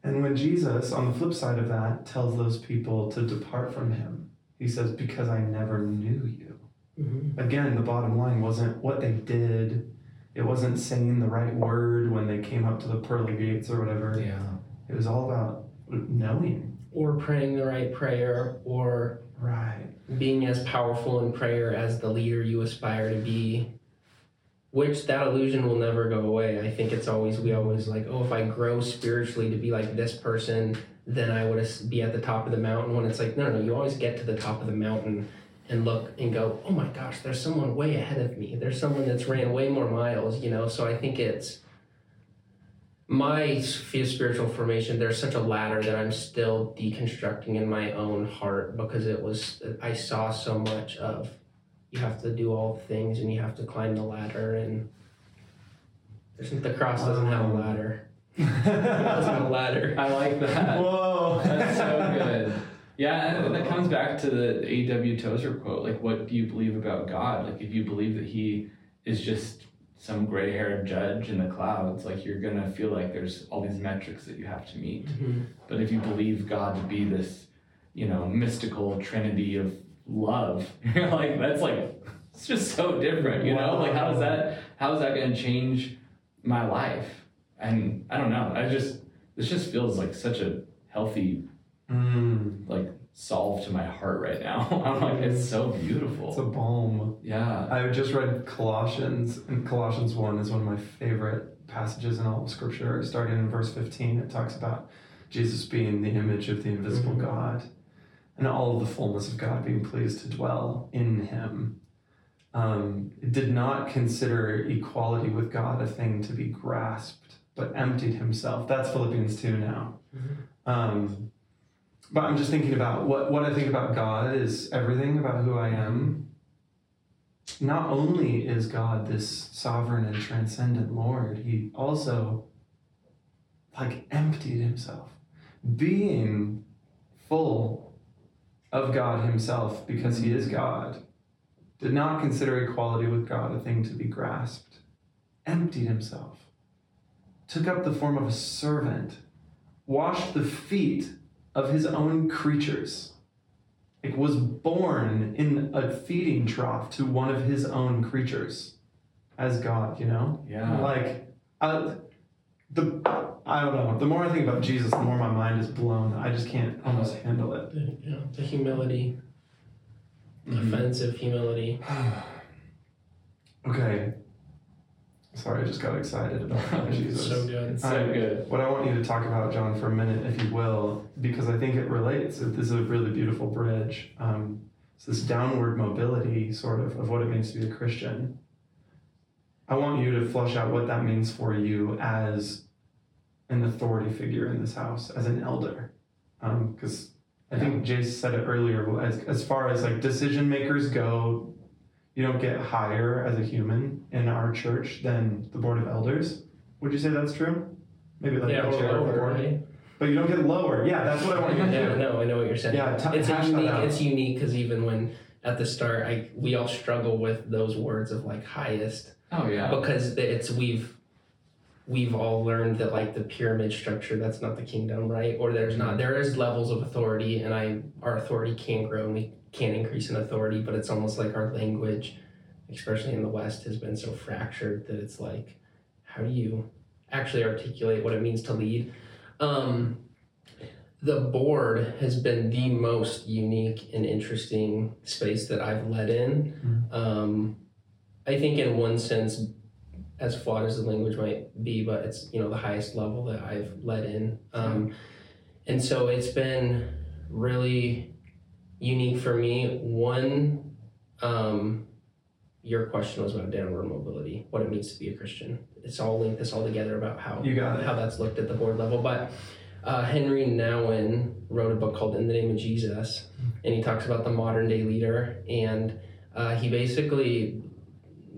And when Jesus, on the flip side of that, tells those people to depart from Him, He says, "Because I never knew you." hmm Again, the bottom line wasn't what they did. It wasn't saying the right word when they came up to the pearly gates or whatever. Yeah. It was all about knowing. Or praying the right prayer, or Right. being as powerful in prayer as the leader you aspire to be. Which that illusion will never go away. I think it's always we always like, oh, if I grow spiritually to be like this person, then I would be at the top of the mountain. When it's like, no, no, you always get to the top of the mountain and look and go, oh my gosh, there's someone way ahead of me. There's someone that's ran way more miles, you know. So I think it's my spiritual formation. There's such a ladder that I'm still deconstructing in my own heart because it was I saw so much of you have to do all the things and you have to climb the ladder and there's the cross doesn't have a um. ladder. It doesn't have a ladder. I like that. Whoa. That's so good. Yeah, and that comes back to the A.W. Tozer quote. Like, what do you believe about God? Like, if you believe that He is just some gray haired judge in the clouds, like, you're going to feel like there's all these metrics that you have to meet. Mm-hmm. But if you believe God to be this, you know, mystical trinity of love, like, that's like it's just so different, you know? Like how does that how is that gonna change my life? And I don't know. I just this just feels like such a healthy Mm, like solve to my heart right now. I'm like, it's so beautiful. it's a balm. yeah. I just read Colossians, and Colossians 1 is one of my favorite passages in all of Scripture. Starting in verse 15, it talks about Jesus being the image of the invisible Mhm. God and all of the fullness of God being pleased to dwell in him. Um, did not consider equality with God a thing to be grasped, but emptied himself. That's Philippians 2 now. Um, but I'm just thinking about what, what I think about God is everything about who I am. Not only is God this sovereign and transcendent Lord, he also like emptied himself. Being full of God himself because he is God, did not consider equality with God a thing to be grasped, emptied himself, took up the form of a servant, washed the feet of his own creatures. Like was born in a feeding trough to one of his own creatures as God, you know? Yeah. Like I, the I don't know. The more I think about Jesus, the more my mind is blown. I just can't almost handle it. The, you know, the humility, Mhm. offensive humility. okay. Sorry, I just got excited about Jesus. So good. So I- good. What I want you to talk about, John, for a minute, if you will, because I think it relates. This is a really beautiful bridge. Um, it's this downward mobility, sort of, of what it means to be a Christian. I want you to flush out what that means for you as an authority figure in this house, as an elder. Um, because I think Jace said it earlier, as, as far as like decision makers go, you don't get higher as a human in our church than the board of elders. Would you say that's true? Maybe like Yeah, the or chair of the board. right? But you don't get lower. Yeah, that's what I want you to Yeah, do. no, I know what you're saying. Yeah, t- it's a hash that unique. out. It's unique because even when at the start, I we all struggle with those words of like highest Oh yeah. because it's we've we've all learned that like the pyramid structure that's not the kingdom right? Or there's not there is levels of authority and i our authority can grow and we can increase in authority but it's almost like our language especially in the west has been so fractured that it's like how do you actually articulate what it means to lead? Um the board has been the most unique and interesting space that I've led in. Um, I think, in one sense, as flawed as the language might be, but it's you know the highest level that I've led in, um, and so it's been really unique for me. One, um, your question was about downward mobility, what it means to be a Christian. It's all linked this all together about how You got it. how that's looked at the board level. But uh, Henri Nouwen wrote a book called In the Name of Jesus, and he talks about the modern day leader. And uh, he basically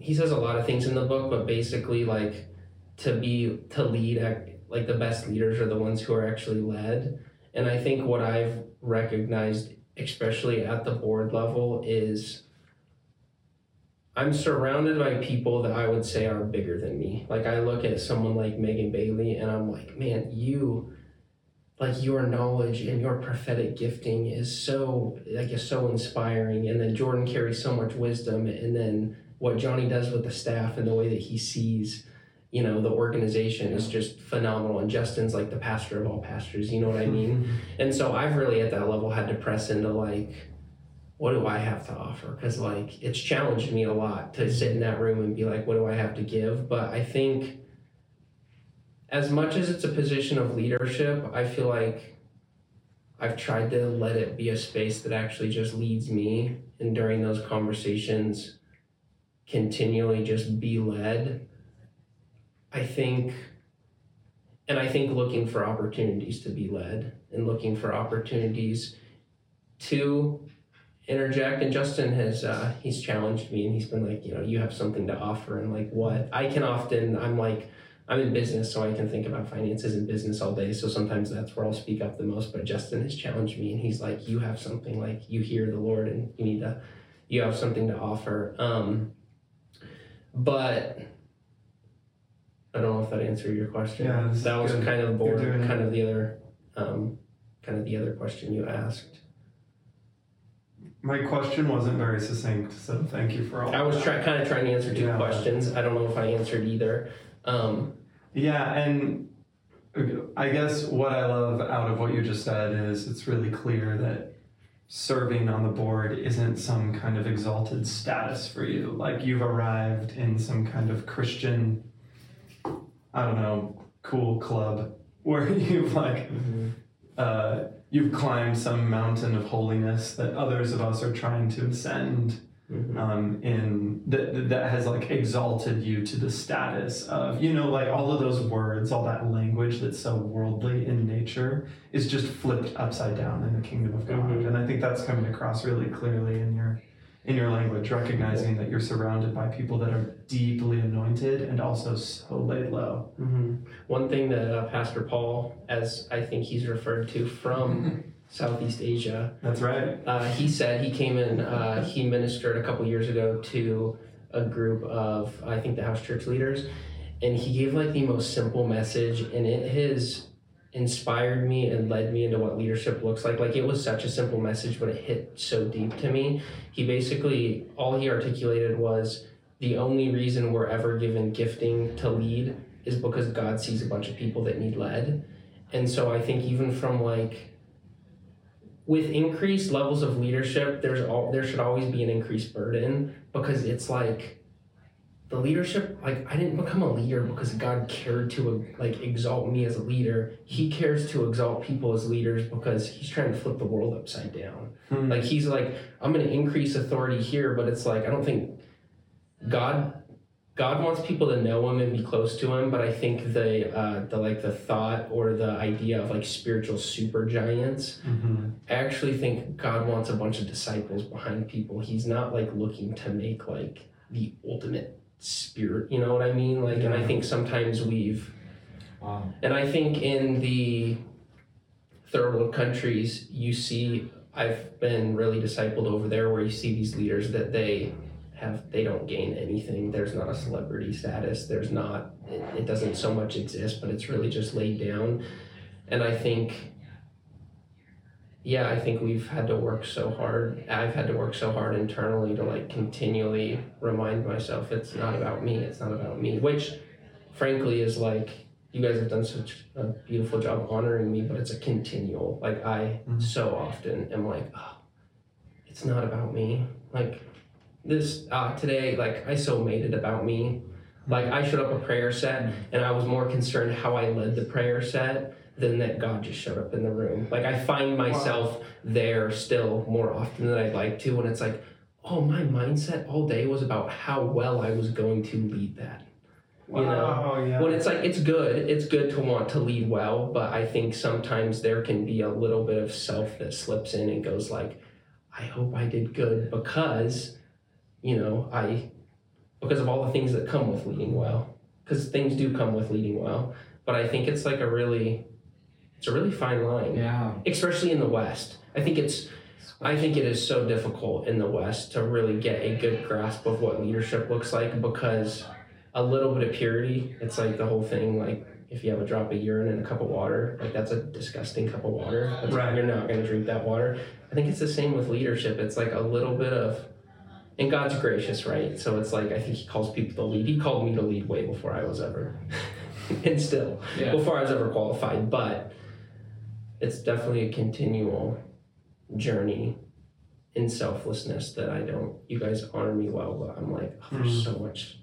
he says a lot of things in the book, but basically like to be to lead like the best leaders are the ones who are actually led. And I think what I've recognized, especially at the board level, is I'm surrounded by people that I would say are bigger than me. Like I look at someone like Megan Bailey and I'm like, man, you like your knowledge and your prophetic gifting is so like is so inspiring. And then Jordan carries so much wisdom and then what Johnny does with the staff and the way that he sees, you know, the organization is just phenomenal. And Justin's like the pastor of all pastors, you know what I mean? And so I've really at that level had to press into like, what do I have to offer? Because like it's challenged me a lot to mm-hmm. sit in that room and be like, what do I have to give? But I think as much as it's a position of leadership, I feel like I've tried to let it be a space that actually just leads me. And during those conversations, continually just be led. I think, and I think looking for opportunities to be led and looking for opportunities to interject. And justin has uh, he's challenged me and he's been like you know you have something to offer. And like what? I can often i'm like i'm in business so i can think about finances and business all day. So sometimes that's where i'll speak up the most. But justin has challenged me and he's like you have something like you hear the lord and you need to you have something to offer. Um but i don't know if that answered your question Yeah, that was good. kind of doing kind of the other um kind of the other question you asked My question wasn't very succinct, so thank you for all. I was try, kind of trying to answer two Yeah. questions. I don't know if I answered either. Um, Yeah, and I guess what I love out of what you just said is it's really clear that serving on the board isn't some kind of exalted status for you. Like you've arrived in some kind of Christian, I don't know, cool club where you've like uh, you've climbed some mountain of holiness that others of us are trying to ascend mhm. um, in that that has like exalted you to the status of you know like all of those words, all that language that's so worldly in nature is just flipped upside down in the kingdom of God, Mhm. and I think that's coming across really clearly in your in your language, recognizing that you're surrounded by people that are deeply anointed and also so laid low. hmm One thing that uh, Pastor Paul, as I think he's referred to from Southeast Asia, That's right. uh, he said he came in, uh, he ministered a couple years ago to a group of, I think, the house church leaders, and he gave like the most simple message, and it has inspired me and led me into what leadership looks like. Like it was such a simple message, but it hit so deep to me. He basically, all he articulated was the only reason we're ever given gifting to lead is because God sees a bunch of people that need led. And so I think even from like with increased levels of leadership, there's all there should always be an increased burden because it's like the leadership like I didn't become a leader because God cared to like exalt me as a leader. He cares to exalt people as leaders because he's trying to flip the world upside down. Hmm. Like he's like, I'm gonna increase authority here, but it's like I don't think God God wants people to know him and be close to him, but I think the uh, the like the thought or the idea of like spiritual super giants, Mhm. I actually think God wants a bunch of disciples behind people. He's not like looking to make like the ultimate spirit, you know what I mean? Like and I think sometimes we've Wow. and I think in the third world countries, you see, I've been really discipled over there where you see these leaders that they have, they don't gain anything. There's not a celebrity status. There's not, it, it doesn't so much exist, but it's really just laid down. And I think, yeah, I think we've had to work so hard. I've had to work so hard internally to like continually remind myself it's not about me. It's not about me, which frankly is like, you guys have done such a beautiful job honoring me, but it's a continual. Like I Mhm. so often am like, oh, it's not about me. Like this uh, today, like I so made it about me. Like I showed up a prayer set, and I was more concerned how I led the prayer set than that God just showed up in the room. Like I find myself there still more often than I'd like to, and it's like, oh, my mindset all day was about how well I was going to lead that. You know, Wow, yeah. when it's like it's good it's good to want to lead well but i think sometimes there can be a little bit of self that slips in and goes like i hope i did good because you know i because of all the things that come with leading well because things do come with leading well but i think it's like a really it's a really fine line Yeah. especially in the west i think it's I think it is so difficult in the West to really get a good grasp of what leadership looks like because a little bit of purity, it's like the whole thing, like if you have a drop of urine in a cup of water, like that's a disgusting cup of water. That's, Right. You're not going to drink that water. I think it's the same with leadership. It's like a little bit of, and God's gracious, right? So it's like, I think He calls people to lead. He called me to lead way before I was ever, and still, Yeah. before I was ever qualified, but it's definitely a continual journey in selflessness that I don't. You guys honor me well, but I'm like, oh, there's Mhm. so much.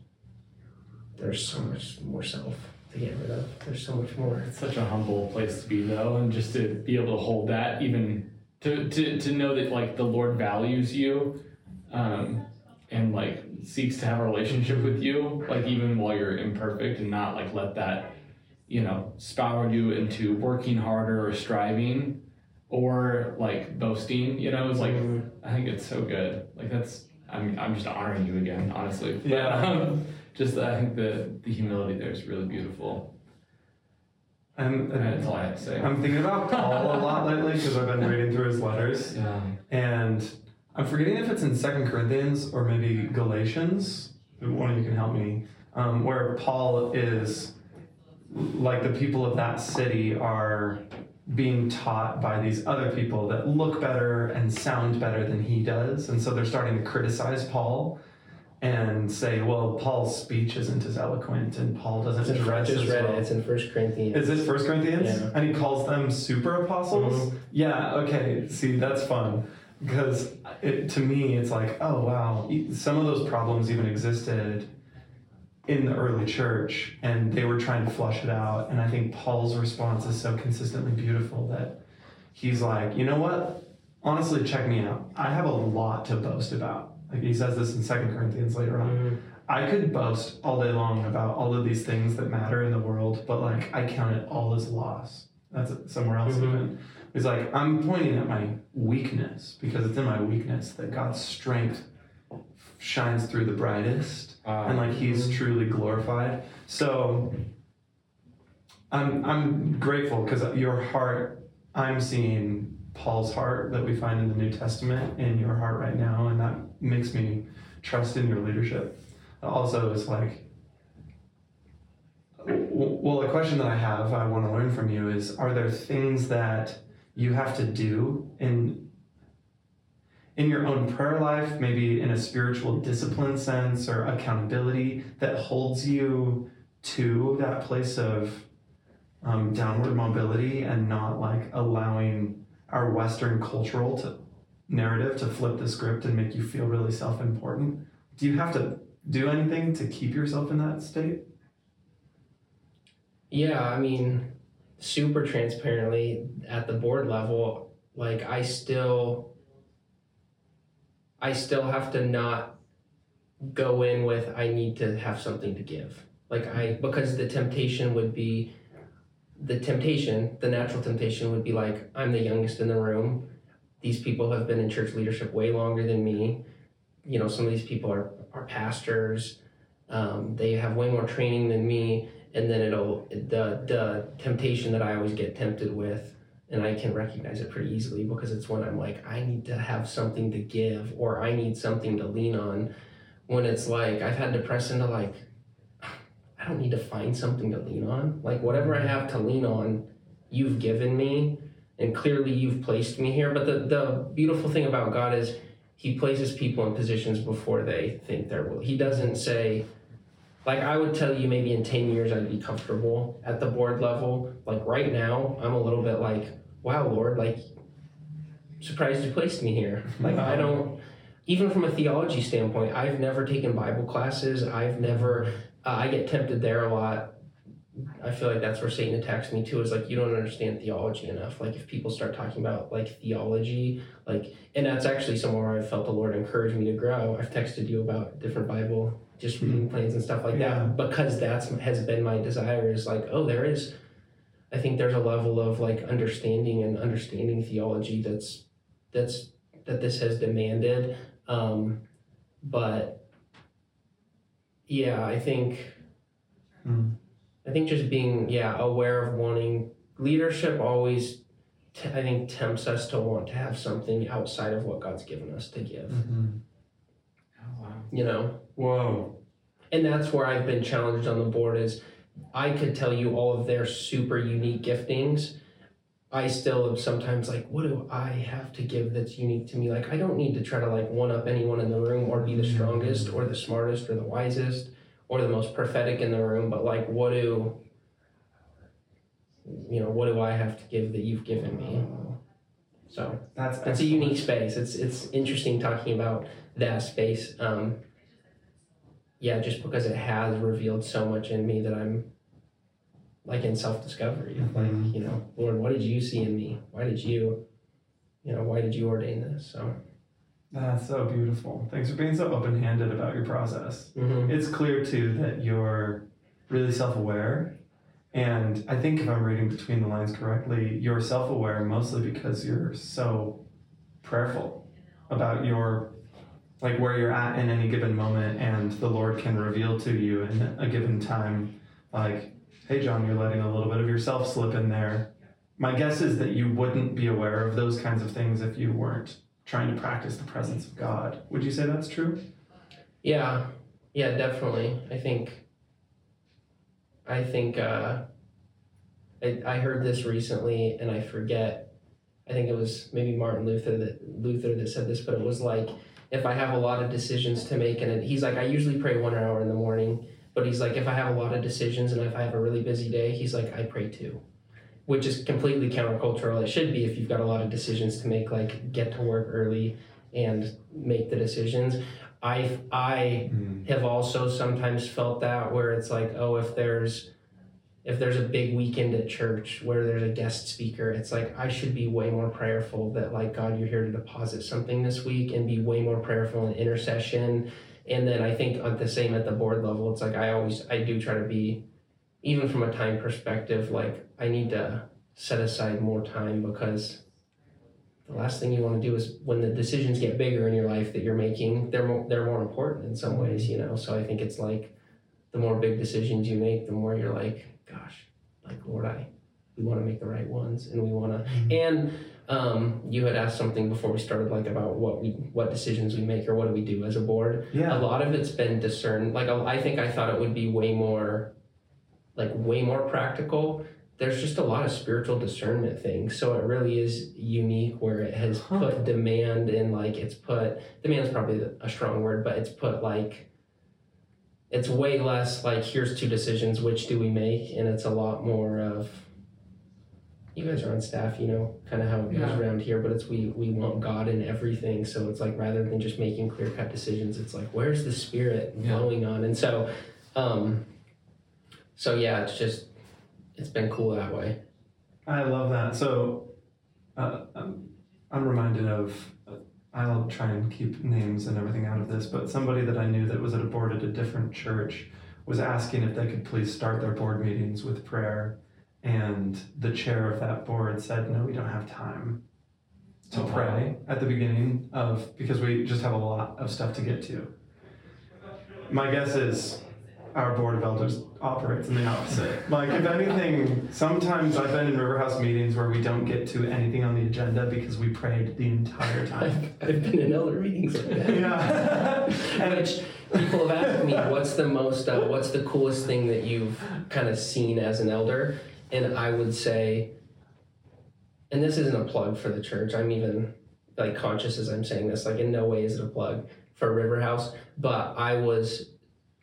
There's so much more self to get rid of. There's so much more. It's such a humble place to be though, and just to be able to hold that, even to to, to know that like the Lord values you, um, and like seeks to have a relationship with you, like even while you're imperfect, and not like let that, you know, spiral you into working harder or striving, or like boasting. You know, it's like I think it's so good. Like that's I'm I'm just honoring you again, honestly. But, Yeah. um, just I think the the humility there is really beautiful. And, and That's all I have to say. I'm thinking about Paul a lot lately because I've been reading through his letters, Yeah. and I'm forgetting if it's in Second Corinthians or maybe Galatians. One of you can help me. Um, where Paul is like the people of that city are being taught by these other people that look better and sound better than he does. And so they're starting to criticize Paul and say, well, Paul's speech isn't as eloquent and Paul doesn't It's dress as well. it. It's in First Corinthians. Is this First Corinthians? Yeah. And he calls them super apostles? Mhm. Yeah, okay. See, that's fun. Because it, to me, it's like, oh, wow. Some of those problems even existed in the early church, and they were trying to flush it out. And I think Paul's response is so consistently beautiful that he's like, you know what? Honestly, check me out. I have a lot to boast about. Like he says this in Second Corinthians later on. Mhm. I could boast all day long about all of these things that matter in the world, but like I count it all as loss. That's somewhere else Mhm. even. It's like I'm pointing at my weakness because it's in my weakness that God's strength shines through the brightest ah. and like he's truly glorified. So I'm I'm grateful because your heart I'm seeing Paul's heart that we find in the New Testament in your heart right now, and that makes me trust in your leadership. Also, it's like, well, a question that I have, I want to learn from you is: Are there things that you have to do in in your own prayer life, maybe in a spiritual discipline sense or accountability, that holds you to that place of um, downward mobility and not like allowing our Western cultural to, narrative to flip the script and make you feel really self important? Do you have to do anything to keep yourself in that state? Yeah, I mean, super transparently at the board level, like I still I still have to not go in with I need to have something to give. Like I because the temptation would be the temptation, the natural temptation would be like I'm the youngest in the room. These people have been in church leadership way longer than me. You know, some of these people are are pastors. Um, they have way more training than me and then it'll the the temptation that I always get tempted with and I can recognize it pretty easily because it's when I'm like I need to have something to give or I need something to lean on. When it's like I've had to press into like I don't need to find something to lean on. Like whatever I have to lean on you've given me and clearly you've placed me here. But the the beautiful thing about God is he places people in positions before they think they're will he doesn't say like I would tell you maybe in 10 years I'd be comfortable at the board level. Like right now, I'm a little bit like, wow, Lord, like surprised you placed me here. Like I don't even from a theology standpoint, I've never taken Bible classes. I've never uh, I get tempted there a lot. I feel like that's where Satan attacks me too. Is like you don't understand theology enough. Like if people start talking about like theology, like and that's actually somewhere where I felt the Lord encourage me to grow. I've texted you about different Bible just reading plans and stuff like Yeah. that because that's has been my desire. Is like oh there is, I think there's a level of like understanding and understanding theology that's that's that this has demanded. Um, but yeah, I think Hmm. I think just being yeah aware of wanting leadership always t- I think tempts us to want to have something outside of what God's given us to give. Mhm. Oh, wow. You know, Whoa. and that's where I've been challenged on the board is I could tell you all of their super unique giftings. I still am sometimes like, what do I have to give that's unique to me? Like, I don't need to try to like one up anyone in the room or be the strongest or the smartest or the wisest or the most prophetic in the room, but like, what do you know? What do I have to give that you've given me? So That's it's a unique space. It's it's interesting talking about that space. Um, yeah, just because it has revealed so much in me that I'm like in self discovery. Mhm. Like you know, Lord, what did you see in me? Why did you, you know, why did you ordain this? So That's so beautiful. Thanks for being so open handed about your process. mhm. It's clear too that you're really self aware. And I think if I'm reading between the lines correctly, you're self aware mostly because you're so prayerful about your like where you're at in any given moment and the Lord can reveal to you in a given time like, hey John, you're letting a little bit of yourself slip in there. My guess is that you wouldn't be aware of those kinds of things if you weren't trying to practice the presence of God. Would you say that's true? yeah, yeah, definitely. I think. I think. uh I, I heard this recently and I forget. I think it was maybe Martin Luther that Luther that said this, but it was like if I have a lot of decisions to make, and he's like, I usually pray one hour in the morning, but he's like, if I have a lot of decisions and if I have a really busy day, he's like, I pray two, which is completely countercultural. It should be if you've got a lot of decisions to make, like get to work early and make the decisions. I I Mm. have also sometimes felt that where it's like, oh, if there's if there's a big weekend at church where there's a guest speaker, it's like I should be way more prayerful that like God, you're here to deposit something this week and be way more prayerful in intercession. And then I think at the same at the board level, it's like I always I do try to be even from a time perspective, like I need to set aside more time because the last thing you want to do is when the decisions get bigger in your life that you're making, they're more, they're more important in some mm-hmm. ways, you know. So I think it's like the more big decisions you make, the more you're like, gosh, like Lord, I we want to make the right ones, and we want to. And um, you had asked something before we started, like about what we what decisions we make or what do we do as a board. Yeah. A lot of it's been discerned. Like I think I thought it would be way more, like way more practical. There's just a lot of spiritual discernment things, so it really is unique where it has Huh. put demand in. Like it's put demand's probably a strong word, but it's put like it's way less like here's two decisions, which do we make, and it's a lot more of. You guys are on staff, you know, kind of how it goes Yeah. around here, but it's we we want God in everything. So it's like rather than just making clear cut decisions, it's like where's the spirit Yeah. flowing on, and so, um, so yeah, it's just it's been cool that way. I love that. So, uh, I'm, I'm reminded of. I'll try and keep names and everything out of this, but somebody that I knew that was at a board at a different church was asking if they could please start their board meetings with prayer, and the chair of that board said, "No, we don't have time to Oh, wow. pray at the beginning of because we just have a lot of stuff to get to." My guess is our board of elders operates in the opposite. Like, if anything, sometimes I've been in River House meetings where we don't get to anything on the agenda because we prayed the entire time. I've, I've been in elder meetings like that. yeah. and Which people have asked me, what's the most, uh, what's the coolest thing that you've kind of seen as an elder? And I would say, and this isn't a plug for the church. I'm even like conscious as I'm saying this. Like in no way is it a plug for River House, but I was,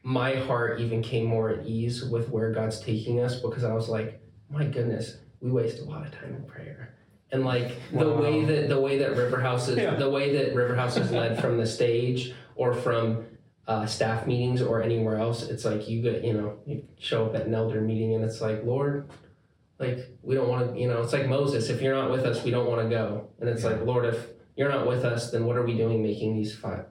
my heart even came more at ease with where God's taking us because I was like, my goodness, we waste a lot of time in prayer. And like the way that the way that River House is Yeah. the way that River House is led from the stage or from uh, staff meetings or anywhere else, it's like you get, you know, you show up at an elder meeting and it's like, Lord, like we don't want to, you know, it's like Moses. If you're not with us, we don't want to go. And it's like, Lord, if you're not with us, then what are we doing making these five?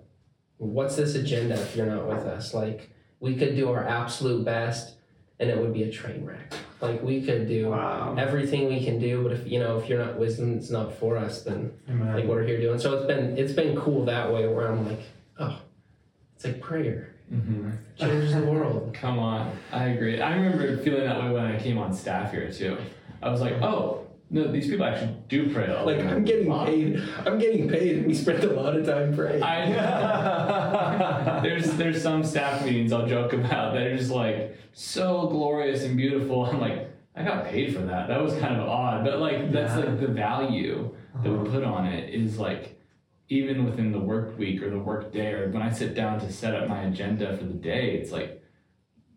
What's this agenda if you're not with us? Like we could do our absolute best, and it would be a train wreck. Like we could do Wow. everything we can do, but if you know, if you're not wisdom, it's not for us, then like Amen. what are here doing. So it's been it's been cool that way where I'm like, oh, it's like prayer Mm-hmm. changes the world. Come on, I agree. I remember feeling that way when I came on staff here too. I was like, oh no, these people actually do pray. all the Like time. I'm getting Wow. paid. I'm getting paid, and we spend a lot of time praying. I there's there's some staff meetings I'll joke about that are just like so glorious and beautiful. I'm like, I got paid for that. That was kind of odd, but like that's Yeah. like the value that we uh-huh. put on it is like even within the work week or the work day or when I sit down to set up my agenda for the day, it's like,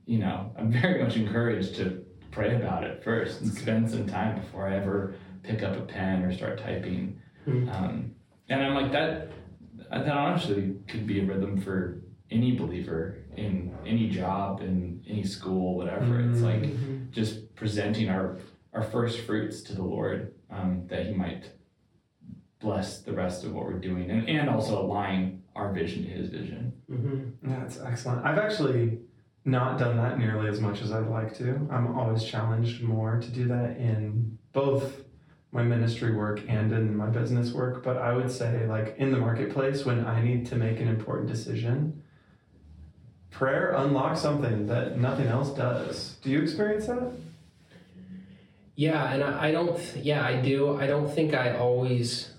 you know, I'm very much encouraged to pray about it first and spend some time before I ever pick up a pen or start typing. Hmm. Um, and I'm like that. That honestly could be a rhythm for any believer in any job, in any school, whatever. It's Mm. like just presenting our our first fruits to the Lord, um, that He might bless the rest of what we're doing, and and also align our vision to His vision. Mhm. That's excellent. I've actually not done that nearly as much as I'd like to. I'm always challenged more to do that in both my ministry work and in my business work. But I would say, like in the marketplace, when I need to make an important decision, prayer unlocks something that nothing else does. Do you experience that? Yeah, and I, I don't. Yeah, I do. I don't think I always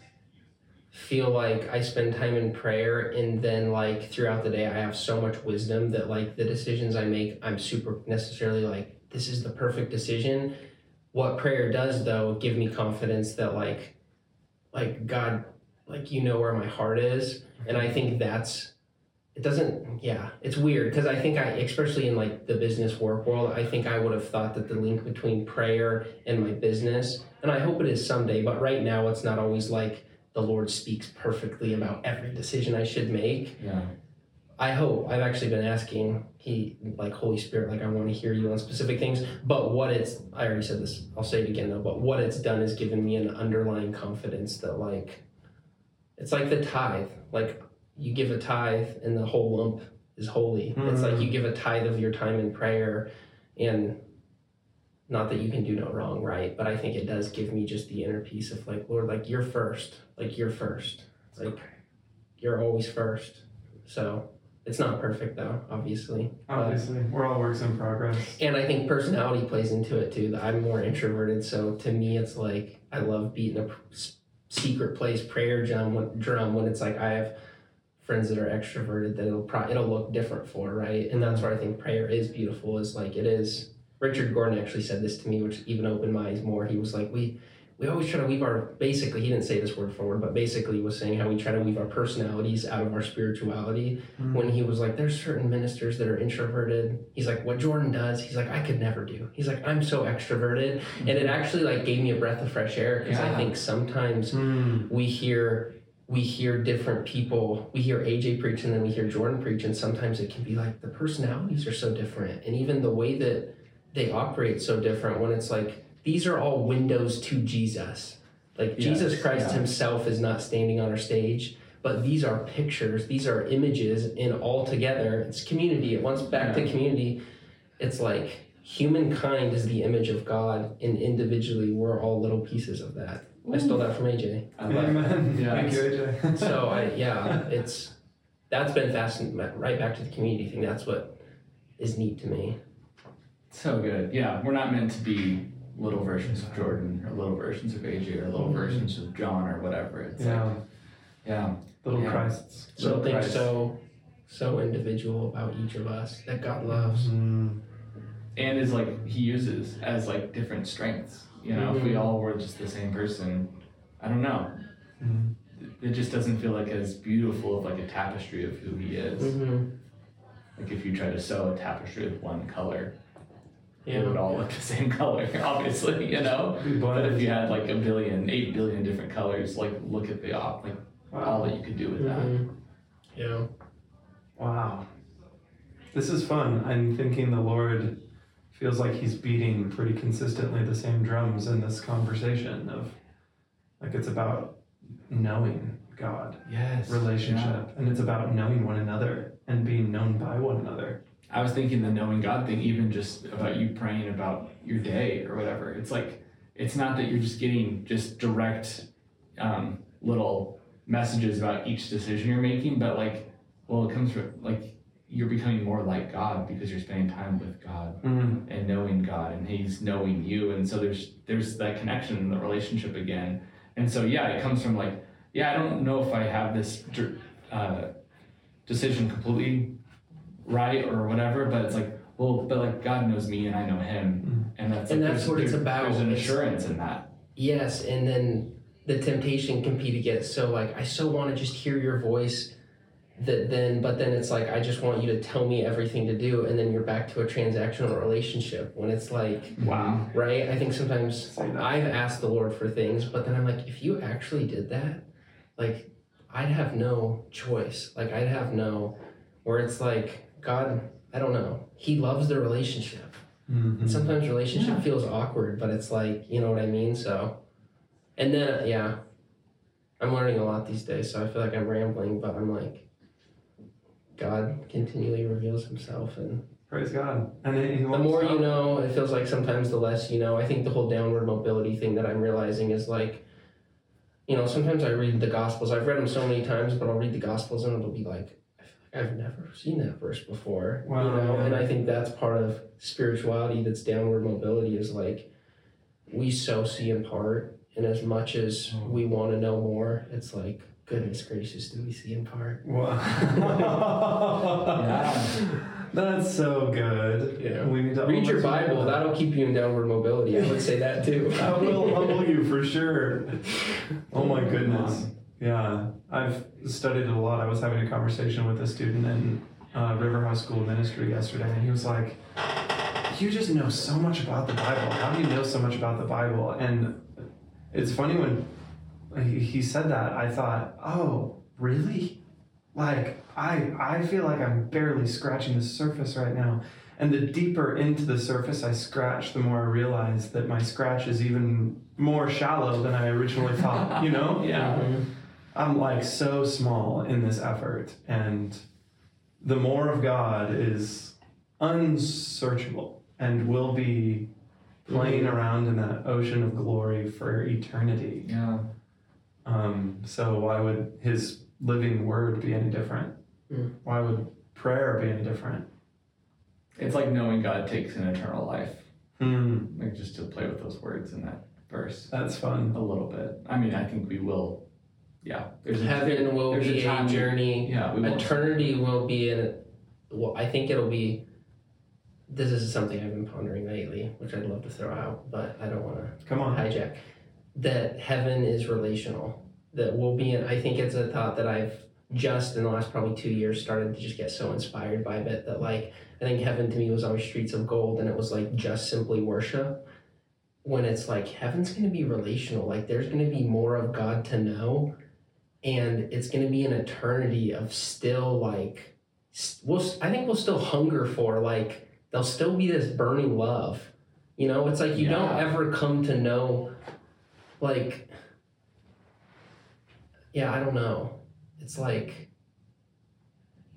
feel like I spend time in prayer and then like throughout the day I have so much wisdom that like the decisions I make I'm super necessarily like this is the perfect decision. what prayer does though give me confidence that like like god like you know where my heart is and i think that's it doesn't yeah it's weird because i think i especially in like the business work world i think i would have thought that the link between prayer and my business and i hope it is someday but right now it's not always like the lord speaks perfectly about every decision i should make. Yeah. I hope I've actually been asking he like Holy Spirit like I want to hear you on specific things but what it's I already said this I'll say it again though but what it's done is given me an underlying confidence that like it's like the tithe like you give a tithe and the whole lump is holy. It's like you mm. give a tithe of your time in prayer and not that you can do no wrong right but I think it does give me just the inner peace of like Lord like you're first like you're first like you're always first so it's not perfect though, obviously. Obviously, we're all works in progress. And I think personality plays into it too. That I'm more introverted, so to me, it's like I love beating a secret place prayer drum when, drum when it's like I have friends that are extroverted that it'll pro- it'll look different for right, and that's mm-hmm. where I think prayer is beautiful. Is like it is. Richard Gordon actually said this to me, which even opened my eyes more. He was like, we we always try to weave our basically he didn't say this word for word but basically was saying how we try to weave our personalities out of our spirituality Mm. when he was like there's certain ministers that are introverted he's like what jordan does he's like i could never do he's like i'm so extroverted and it actually like gave me a breath of fresh air because i think sometimes Mm. we hear we hear different people we hear aj preach and then we hear jordan preach and sometimes it can be like the personalities are so different and even the way that they operate so different when it's like these are all windows to jesus like jesus christ yeah. himself is not standing on our stage but these are pictures these are images and all together it's community it wants back to community it's like humankind is the image of god and individually we're all little pieces of that i stole that from aj I love Amen. Yeah. Thank you, AJ. so I, yeah, it's that's been fascinating. Right back to the community thing. That's what is neat to me. So good. Yeah, we're not meant to be little versions of Jordan or little versions of AJ or little Mhm. versions of John or whatever. It's yeah, like, yeah, little Yeah. Christs. Something Christ. so so individual about each of us that God loves. Mm. and is like he uses as like different strengths. You know, if we Mhm. all were just the same person, I don't know. Mm. It just doesn't feel like as beautiful of like a tapestry of who he is. Mm-hmm. Like if you try to sew a tapestry with one color, it would all look the same color, obviously, you know. But if you had like a billion, eight billion different colors, like look at the op, like all that you could do with that. Mhm. Yeah. Wow. This is fun. I'm thinking the Lord feels like he's beating pretty consistently the same drums in this conversation of like it's about knowing God, Yes. relationship, and it's about knowing one another and being known by one another. I was thinking the knowing God thing, even just about you praying about your day or whatever. It's like, it's not that you're just getting just direct um, little messages about each decision you're making, but like, well, it comes from like you're becoming more like God because you're spending time with God Mm. and knowing God, and He's knowing you, and so there's there's that connection and the relationship again. And so yeah, it comes from like, yeah, I don't know if I have this uh, decision completely right or whatever, but it's like, well, but like God knows me and I know Him, mm-hmm. and that's And like, that's there's- what it's there's- about. There's an assurance in that. Yes, and then the temptation can be to get so like I so want to just hear your voice that then but then it's like I just want you to tell me everything to do and then you're back to a transactional relationship when it's like mm-hmm. Wow. right? I think sometimes I've asked the Lord for things, but then I'm like, if you actually did that, like, I'd have no choice. Like, I'd have no, where it's like, God, I don't know. He loves the relationship. Mhm. And sometimes relationship Yeah. feels awkward, but it's like, you know what I mean? So, and then, yeah, I'm learning a lot these days, so I feel like I'm rambling, but I'm like, God continually reveals himself and Praise God. And he, he the more stop. you know, it feels like sometimes the less you know. I think the whole downward mobility thing that I'm realizing is like, you know, sometimes I read the Gospels. I've read them so many times, but I'll read the Gospels and it'll be like, I feel like I've never seen that verse before. Wow, you know, and I think that's part of spirituality. That's downward mobility is like, we so see in part, and as much as Mm. we want to know more, it's like, goodness gracious, do we see in part? Wow. Yeah. That's so good. Yeah. We need to Read your Bible. that. That'll keep you in downward mobility. I would say that too. That will humble you for sure. Oh my goodness. Yeah, I've studied it a lot. I was having a conversation with a student in uh, River House School of Ministry yesterday, and he was like, "You just know so much about the Bible. How do you know so much about the Bible?" And it's funny when he, he said that, I thought, "Oh, really? Like I I feel like I'm barely scratching the surface right now." And the deeper into the surface I scratch, the more I realize that my scratch is even more shallow than I originally thought. You know? Yeah. Mhm. I'm like so small in this effort, and the more of God is unsearchable and will be playing around in that ocean of glory for eternity. Yeah. Um, so why would His living Word be any different? Mm. Why would prayer be any different? It's like knowing God takes an eternal life. Hmm, Like just to play with those words in that verse that's fun. a little bit. I mean, I think we will. Yeah. There's a, Heaven will there's be a, time- journey. Yeah. We will. Eternity will be in. Well, I think it'll be. This is something I've been pondering lately, which I'd love to throw out, but I don't want to Come on. hijack. That heaven is relational. That we'll be in. I think it's a thought that I've just in the last probably two years started to just get so inspired by a bit that like I think heaven to me was always streets of gold and it was like just simply worship. When it's like heaven's gonna be relational, like there's gonna be more of God to know, and it's gonna be an eternity of still like we'll I think we'll still hunger for like there'll still be this burning love. You know, it's like you don't ever come to know like yeah, I don't know. It's like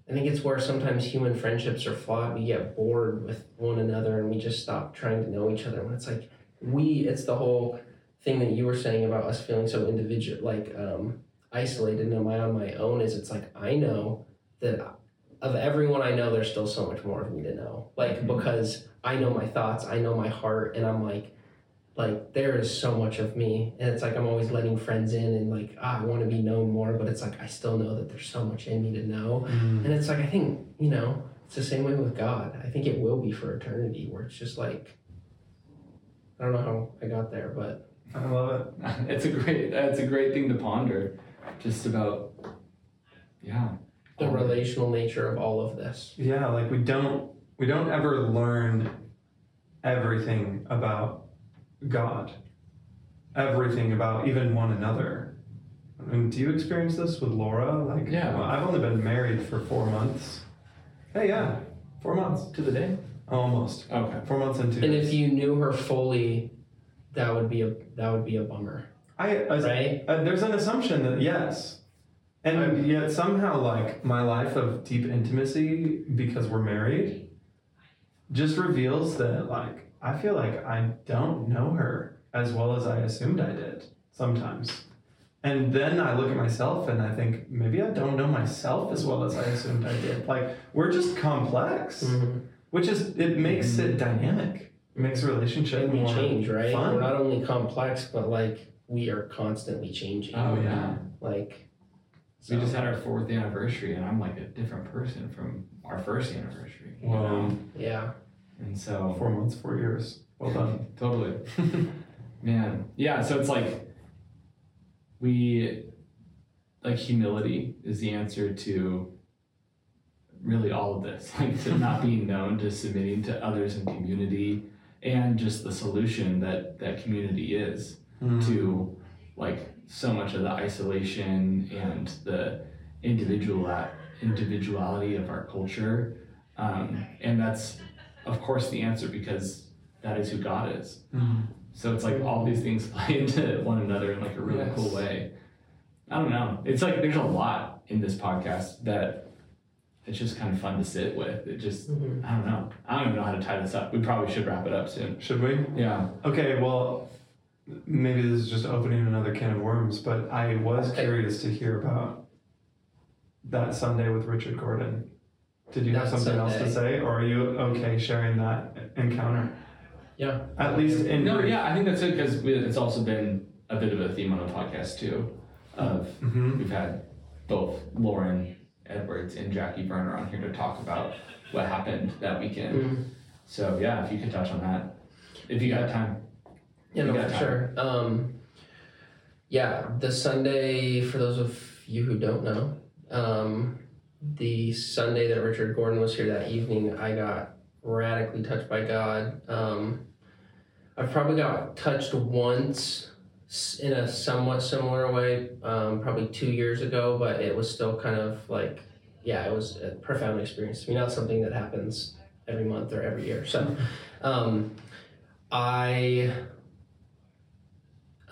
I think it's where sometimes human friendships are flawed. We get bored with one another and we just stop trying to know each other. And it's like we, it's the whole thing that you were saying about us feeling so individual, like um, isolated. And am I on my own? Is it's like I know that of everyone I know, there's still so much more of me to know. Like Mhm. because I know my thoughts, I know my heart, and I'm like, like there is so much of me, and it's like I'm always letting friends in, and like ah, I want to be known more, but it's like I still know that there's so much in me to know. Hmm. And it's like I think you know it's the same way with God. I think it will be for eternity, where it's just like I don't know how I got there, but I love it. it's a great. It's a great thing to ponder. Just about. Yeah. the all of it. relational nature of all of this. Yeah, like we don't we don't ever learn everything about God. Everything about even one another. I mean, do you experience this with Laura? Like Yeah. well, I've only been married for four months. Hey yeah. Four months. To the day. Almost. Okay. Four months and two And if you knew her fully, that would be a that would be a bummer, I, I right? Uh, there's an assumption that yes. And yet somehow like my life of deep intimacy because we're married just reveals that like I feel like I don't know her as well as I assumed I did sometimes. And then I look at myself and I think maybe I don't know myself as well as I assumed I did. Like we're just complex, Mhm. which is it makes it dynamic. It makes a relationship And we more change, right? fun. We're not only complex, but like we are constantly changing. Oh yeah. Like We just had our fourth anniversary, and I'm like a different person from our first anniversary. Wow. know? yeah. And so Four months, four years. Well done. totally, man. Yeah. So it's like we like humility is the answer to really all of this, like to not being known, to submitting to others in community, and just the solution that that community is. Mm. to like so much of the isolation and the individual individuality of our culture um, and that's of course the answer because that is who god is Mm. so it's like all these things play into one another in like a really Yes. cool way i don't know it's like there's a lot in this podcast that it's just kind of fun to sit with it just Mhm. i don't know i don't even know how to tie this up we probably should wrap it up soon Should we? yeah Okay, well, maybe this is just opening another can of worms, but I was curious to hear about that Sunday with Richard Gordon. Did you have That something else to say, or are you okay sharing that encounter? Yeah. At least in No, brief. yeah, I think that's it because it's also been a bit of a theme on the podcast too. Of hmm we've had both Lauren Edwards and Jackie Verner on here to talk about what happened that weekend. Mm. So yeah, if you could touch on that, if you got time. Yeah, You no, got for sure. Um, yeah, the Sunday, for those of you who don't know, um, the Sunday that Richard Gordon was here that evening, I got radically touched by God. Um, I've probably got touched once in a somewhat similar way, um, probably two years ago, but it was still kind of like, yeah, it was a profound experience to me, not something that happens every month or every year. So, um, I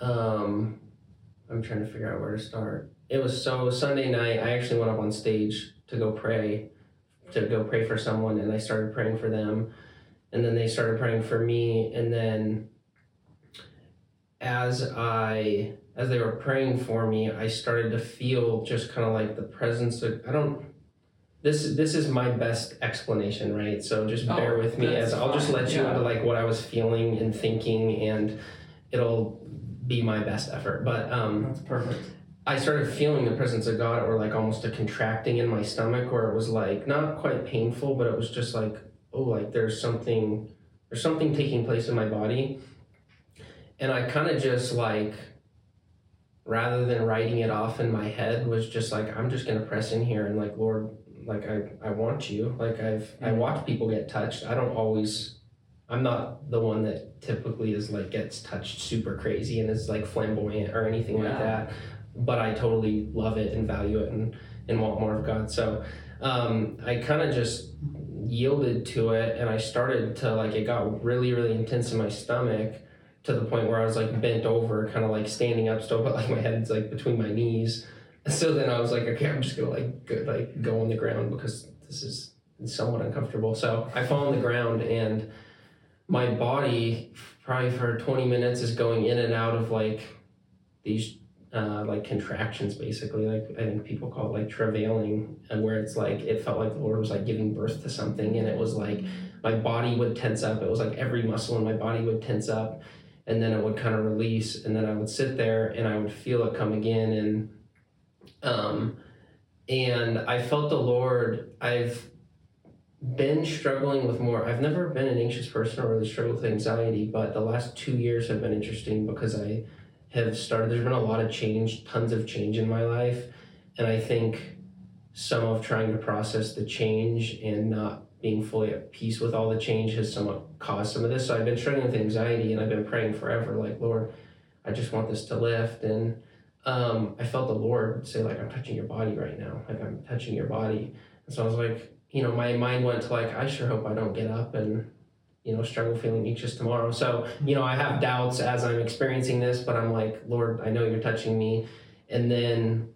um, I'm trying to figure out where to start. It was so Sunday night. I actually went up on stage to go pray, to go pray for someone, and I started praying for them, and then they started praying for me, and then as I as they were praying for me, I started to feel just kind of like the presence of I don't. This, this is my best explanation, right? So just bear Oh, with me as I'll just let you yeah. into like what I was feeling and thinking, and it'll be my best effort. But um, That's perfect. I started feeling the presence of God, or like almost a contracting in my stomach, where it was like not quite painful, but it was just like, oh, like there's something, there's something taking place in my body, and I kind of just like, rather than writing it off in my head, was just like, I'm just gonna press in here and like, Lord, like I, I want you. Like I've, I Mhm. watch people get touched. I don't always. I'm not the one that typically is like gets touched super crazy and is like flamboyant or anything like that but I totally love it and value it and, and want more of God. So um, I kind of just yielded to it and I started to like, it got really, really intense in my stomach to the point where I was like bent over, kind of like standing up still, but like my head's like between my knees. So then I was like, okay, I'm just gonna like go, like go on the ground because this is somewhat uncomfortable. So I fall on the ground and my body probably for 20 minutes is going in and out of like these uh, like contractions basically. Like i think people call it like travailing and where it's like it felt like the lord was like giving birth to something and it was like my body would tense up. It was like every muscle in my body would tense up and then it would kind of release and then i would sit there and i would feel it come again and um and i felt the lord i've been struggling with more. I've never been an anxious person or really struggled with anxiety but the last two years have been interesting because i have started there's been a lot of change tons of change in my life. And i think some of trying to process the change and not being fully at peace with all the change has somewhat caused some of this. So i've been struggling with anxiety and i've been praying forever like lord i just want this to lift. And um, i felt the lord say like i'm touching your body right now. Like i'm touching your body. And so i was like you know my mind went to like i sure hope i don't get up and you know, struggle feeling anxious tomorrow. So, you know, I have doubts as I'm experiencing this, but I'm like, Lord, I know you're touching me. And then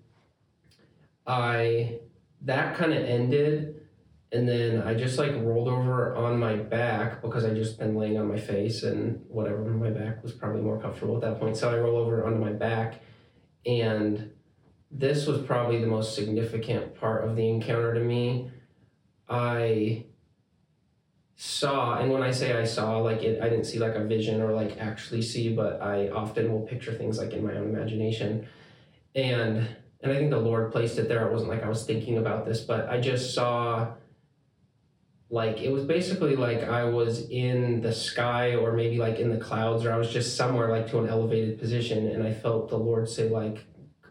I, that kind of ended. And then I just like rolled over on my back because I just been laying on my face and whatever. on My back was probably more comfortable at that point. So I roll over onto my back. And this was probably the most significant part of the encounter to me. I, saw and when i say i saw like it i didn't see like a vision or like actually see but i often will picture things like in my own imagination. And and i think the lord placed it there. It wasn't like i was thinking about this but i just saw like it was basically like i was in the sky or maybe like in the clouds or i was just somewhere like to an elevated position and i felt the lord say like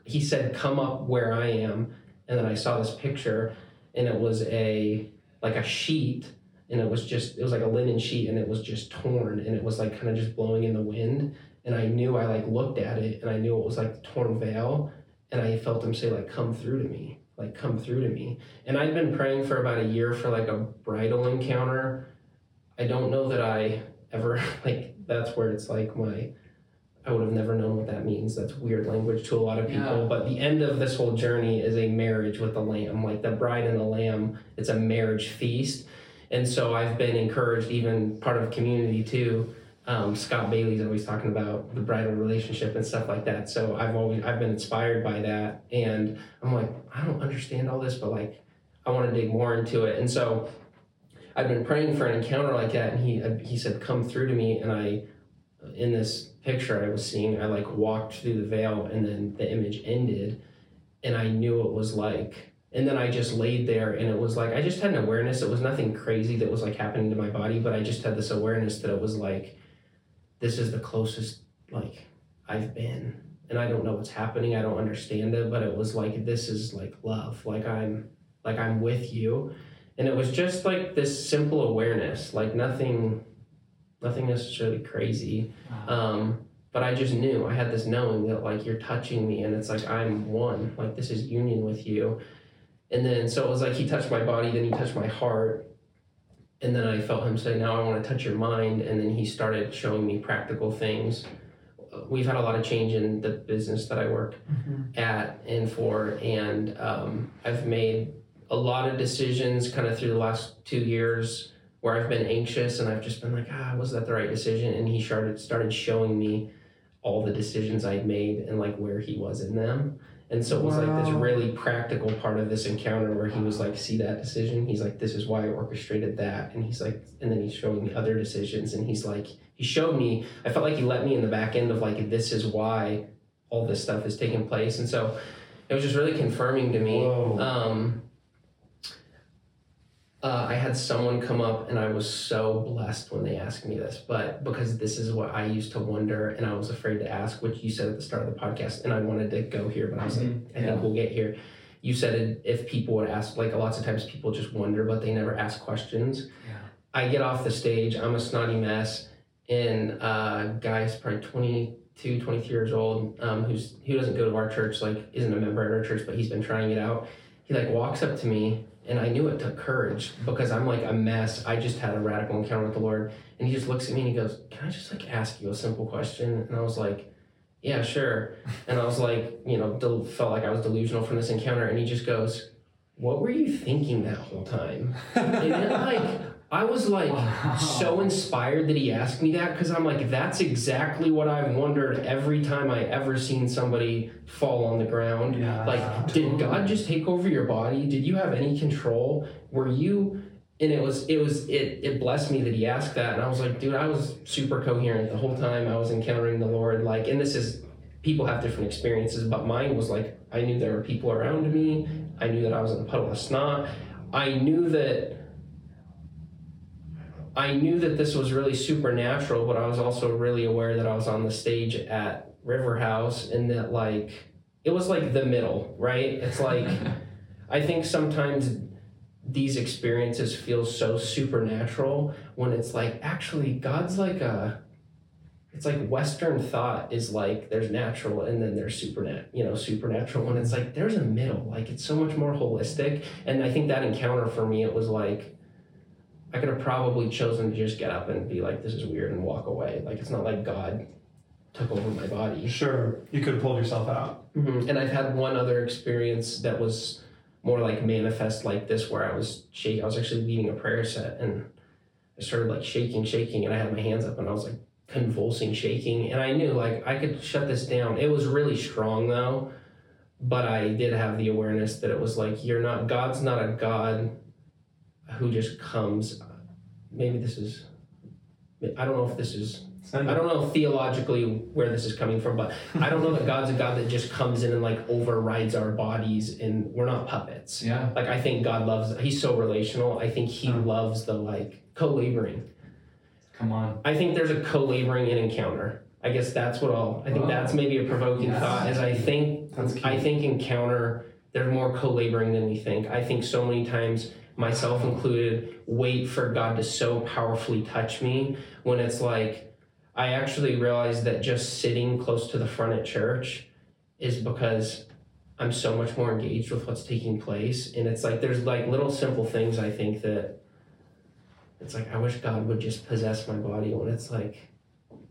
he said come up where i am and then i saw this picture and it was a like a sheet and it was just it was like a linen sheet and it was just torn and it was like kind of just blowing in the wind. And i knew i like looked at it and i knew it was like torn veil and i felt him say like come through to me like come through to me. And i'd been praying for about a year for like a bridal encounter. I don't know that i ever like that's where it's like my i would have never known what that means that's weird language to a lot of people Yeah. but the end of this whole journey is a marriage with the lamb like the bride and the lamb it's a marriage feast and so I've been encouraged, even part of community too. Um, Scott Bailey's always talking about the bridal relationship and stuff like that. So I've always I've been inspired by that, and I'm like, I don't understand all this, but like, I want to dig more into it. And so I've been praying for an encounter like that, and he he said, "Come through to me." And I, Uh, in this picture I was seeing, I like walked through the veil, and then the image ended, and I knew it was like And then I just laid there and it was like, I just had an awareness. It was nothing crazy that was like happening to my body, but I just had this awareness that it was like, this is the closest like I've been. And I don't know what's happening. I don't understand it, but it was like, this is like love. Like I'm, like I'm with you. And it was just like this simple awareness, like nothing, nothing necessarily crazy. Um, but I just knew I had this knowing that like you're touching me and it's like I'm one, like this is union with you. And then so it was like he touched my body, then he touched my heart. And then I felt him say, Now I want to touch your mind. And then he started showing me practical things. We've had a lot of change in the business that I work at and for. And um, I've made a lot of decisions kind of through the last two years where I've been anxious and I've just been like, ah, was that the right decision? And he started started showing me all the decisions I'd made and like where he was in them. And so it was like this really practical part of this encounter where he was like, see that decision? He's like, this is why I orchestrated that. And he's like, and then he's showing me other decisions. And he's like, he showed me, I felt like he let me in the back end of like, this is why all this stuff is taking place. And so it was just really confirming to me. Um, uh, I had someone come up, and I was so blessed when they asked me this, but because this is what I used to wonder, and I was afraid to ask, which you said at the start of the podcast, and I wanted to go here, but I was like, I Yeah. think we'll get here. You said it, if people would ask, like lots of times people just wonder, but they never ask questions. Yeah. I get off the stage, I'm a snotty mess, and uh, guy's probably 22, 23 years old, um, who's who doesn't go to our church, like isn't a member at our church, but he's been trying it out. He like walks up to me, and I knew it took courage because I'm like a mess. I just had a radical encounter with the Lord, and he just looks at me and he goes, "Can I just like ask you a simple question?" And I was like, "Yeah, sure." And I was like, you know, del- felt like I was delusional from this encounter, and he just goes, "What were you thinking that whole time?" And then like I was like so inspired that he asked me that because I'm like, that's exactly what I've wondered every time I ever seen somebody fall on the ground. Yeah. Like, did God just take over your body? Did you have any control? Were you? And it was, it was, it, it blessed me that he asked that. And I was like, dude, I was super coherent the whole time I was encountering the Lord. Like, and this is, people have different experiences, but mine was like, I knew there were people around me. I knew that I was in a puddle of snot. I knew that I knew that this was really supernatural, but I was also really aware that I was on the stage at River House and that like it was like the middle, right? It's like I think sometimes these experiences feel so supernatural when it's like actually God's like a it's like Western thought is like there's natural and then there's supernat you know supernatural when it's like there's a middle like it's so much more holistic and I think that encounter for me it was like I could have probably chosen to just get up and be like, this is weird and walk away. Like, it's not like God took over my body. Sure, you could have pulled yourself out. Mm-hmm. And I've had one other experience that was more like manifest like this, where I was shaking. I was actually leading a prayer set and I started like shaking, shaking, and I had my hands up and I was like convulsing, shaking. And I knew like I could shut this down. It was really strong though, but I did have the awareness that it was like, you're not, God's not a God who just comes. Maybe this is, I don't know if this is I don't know theologically where this is coming from, but I don't know that God's a God that just comes in and like overrides our bodies and we're not puppets. Yeah. Like I think God loves he's so relational. I think he Oh. loves the like co-laboring. Come on. I think there's a co-laboring in encounter. I guess that's what I'll I think Wow. that's maybe a provoking Yes. thought is I think. I think encounter there's more co-laboring than we think. I think so many times myself included wait for God to so powerfully touch me when it's like I actually realized that just sitting close to the front at church is because I'm so much more engaged with what's taking place. And it's like there's like little simple things I think that it's like I wish God would just possess my body when it's like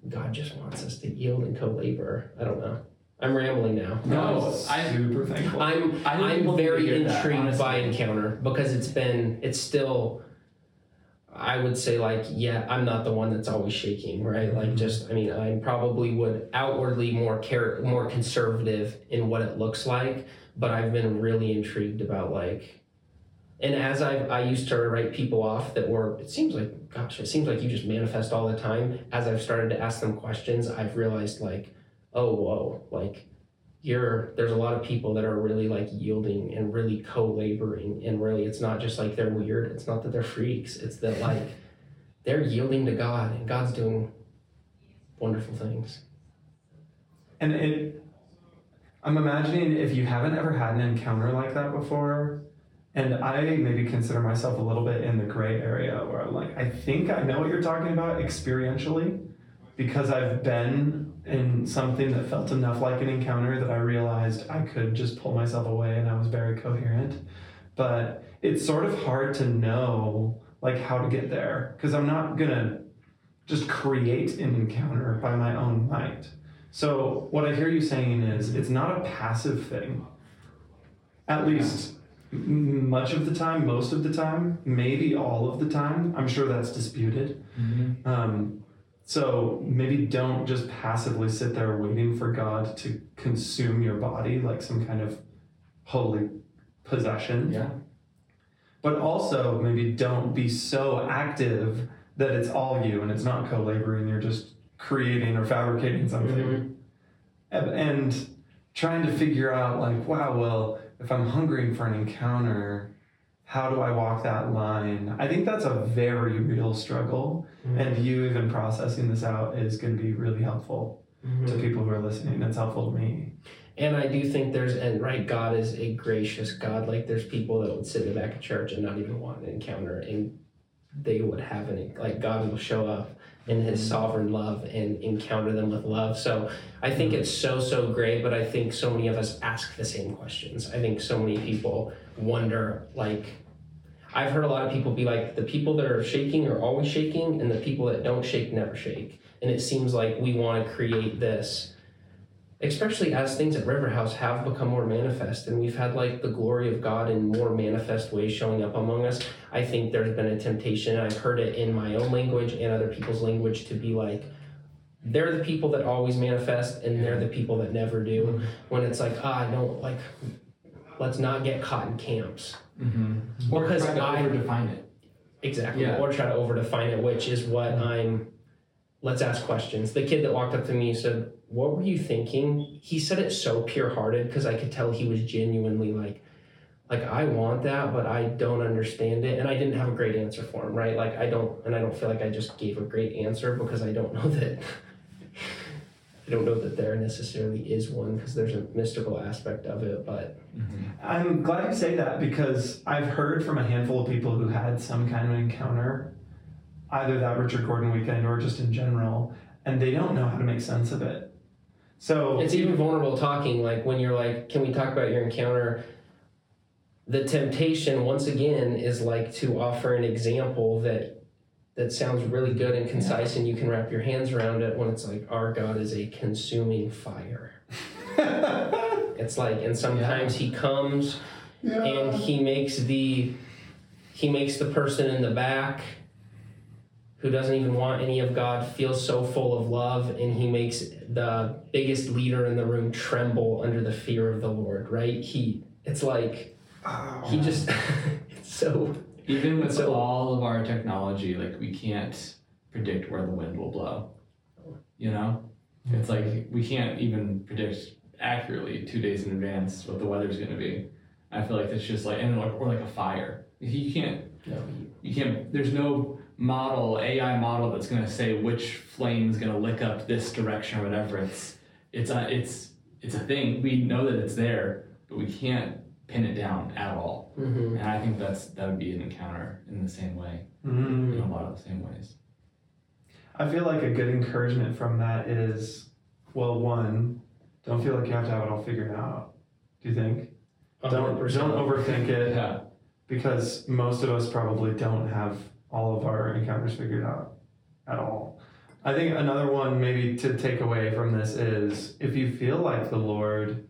God just wants us to yield and co-labor. I don't know. I'm rambling now. No, I'm super thankful. I'm I think I'm people need to very hear that, intrigued by encounter because it's been it's still I would say like yeah I'm not the one that's always shaking right like mm-hmm. just I mean I probably would outwardly more care more conservative in what it looks like but I've been really intrigued about like and as I I used to write people off that were it seems like gosh it seems like you just manifest all the time as I've started to ask them questions I've realized like oh whoa like you're there's a lot of people that are really like yielding and really co-laboring and really it's not just like they're weird. It's not that they're freaks. It's that like they're yielding to god and god's doing wonderful things. And it, I'm imagining if you haven't ever had an encounter like that before, and I maybe consider myself a little bit in the gray area where I'm like, I think I know what you're talking about experientially because I've been in something that felt enough like an encounter that I realized I could just pull myself away and I was very coherent. But it's sort of hard to know like how to get there because I'm not gonna just create an encounter by my own might. So what I hear you saying is it's not a passive thing. At least much of the time, most of the time, maybe all of the time. I'm sure that's disputed. Um, so maybe don't just passively sit there waiting for God to consume your body like some kind of holy possession. Yeah. But also maybe don't be so active that it's all you and it's not co-laboring. You're just creating or fabricating something Mhm. and, and trying to figure out like wow well if i'm hungering for an encounter how do i walk that line i think that's a very real struggle mm-hmm. and you even processing this out is going to be really helpful Mhm. to people who are listening it's helpful to me And I do think there's, and right, God is a gracious God. Like there's people that would sit in the back of church and not even want an encounter, and they would have an, like God will show up in his mm-hmm. sovereign love and encounter them with love. So I think mm-hmm. it's so, so great, but I think so many of us ask the same questions. I think so many people wonder, like, I've heard a lot of people be like, the people that are shaking are always shaking, and the people that don't shake never shake. And it seems like we want to create this especially as things at River House have become more manifest and we've had like the glory of God in more manifest ways showing up among us, I think there's been a temptation, I've heard it in my own language and other people's language to be like, they're the people that always manifest and they're the people that never do. When it's like, ah, I don't like, let's not get caught in camps. Mm-hmm. Or Because I- overdefine it. Exactly. Yeah. Or try to overdefine it, which is what I'm. Let's ask questions. The kid that walked up to me said, What were you thinking? He said it so pure hearted because I could tell he was genuinely like, like I want that, but I don't understand it. And I didn't have a great answer for him, right? Like I don't and I don't feel like I just gave a great answer because I don't know that I don't know that there necessarily is one because there's a mystical aspect of it, but mm-hmm. i'm glad you say that because i've heard from a handful of people who had some kind of encounter either that richard gordon weekend or just in general and they don't know how to make sense of it so It's even vulnerable talking, like when you're like, can we talk about your encounter? The temptation, once again, is like to offer an example that that sounds really good and concise and you can wrap your hands around it when it's like our God is a consuming fire. It's like and sometimes he comes and he makes the he makes the person in the back who doesn't even want any of God feel so full of love and he makes the biggest leader in the room tremble under the fear of the Lord, right? He it's like oh, he just it's so Even with So- all of our technology, like we can't predict where the wind will blow. You know? It's like we can't even predict accurately two days in advance what the weather's gonna be. I feel like it's just like and or like a fire. You can't no, you can't there's no model ai model that's going to say which flame is going to lick up this direction or whatever it's it's a it's it's a thing we know that it's there but we can't pin it down at all hmm and i think that's that would be an encounter in the same way Mm. in a lot of the same ways I feel like a good encouragement from that is, well, one, don't feel like you have to have it all figured out. Do you think? Don't don't overthink it yeah because most of us probably don't have all of our encounters figured out at all. I think another one maybe to take away from this is if you feel like the Lord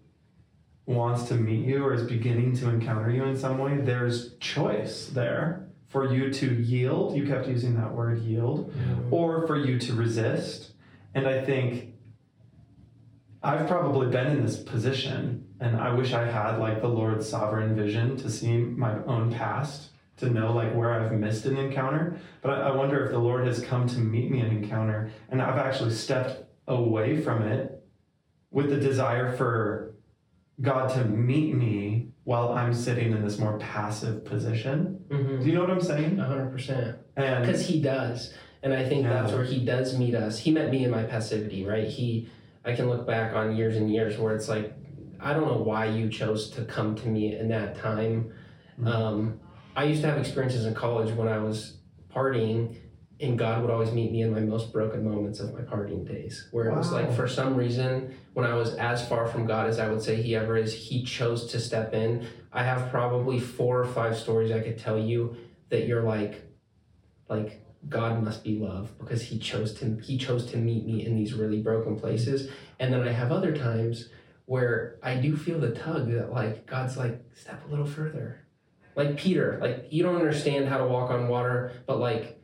wants to meet you or is beginning to encounter you in some way, there's choice there for you to yield. You kept using that word yield or for you to resist. And I think I've probably been in this position, and I wish I had like the Lord's sovereign vision to see my own past, to know like where I've missed an encounter. But I, I wonder if the Lord has come to meet me an encounter, and I've actually stepped away from it with the desire for God to meet me while I'm sitting in this more passive position. Mm-hmm. Do you know what I'm saying? hundred percent. And Because he does, and I think Yeah. that's where he does meet us. He met me in my passivity, right? He, I can look back on years and years where it's like, I don't know why you chose to come to me in that time. Mhm. Um, I used to have experiences in college when I was partying, and God would always meet me in my most broken moments of my partying days, where it was like for some reason when I was as far from God as I would say He ever is, He chose to step in. I have probably four or five stories I could tell you that you're like, like God must be love because He chose to He chose to meet me in these really broken places, and then I have other times where I do feel the tug that like God's like step a little further, like Peter, like you don't understand how to walk on water, but like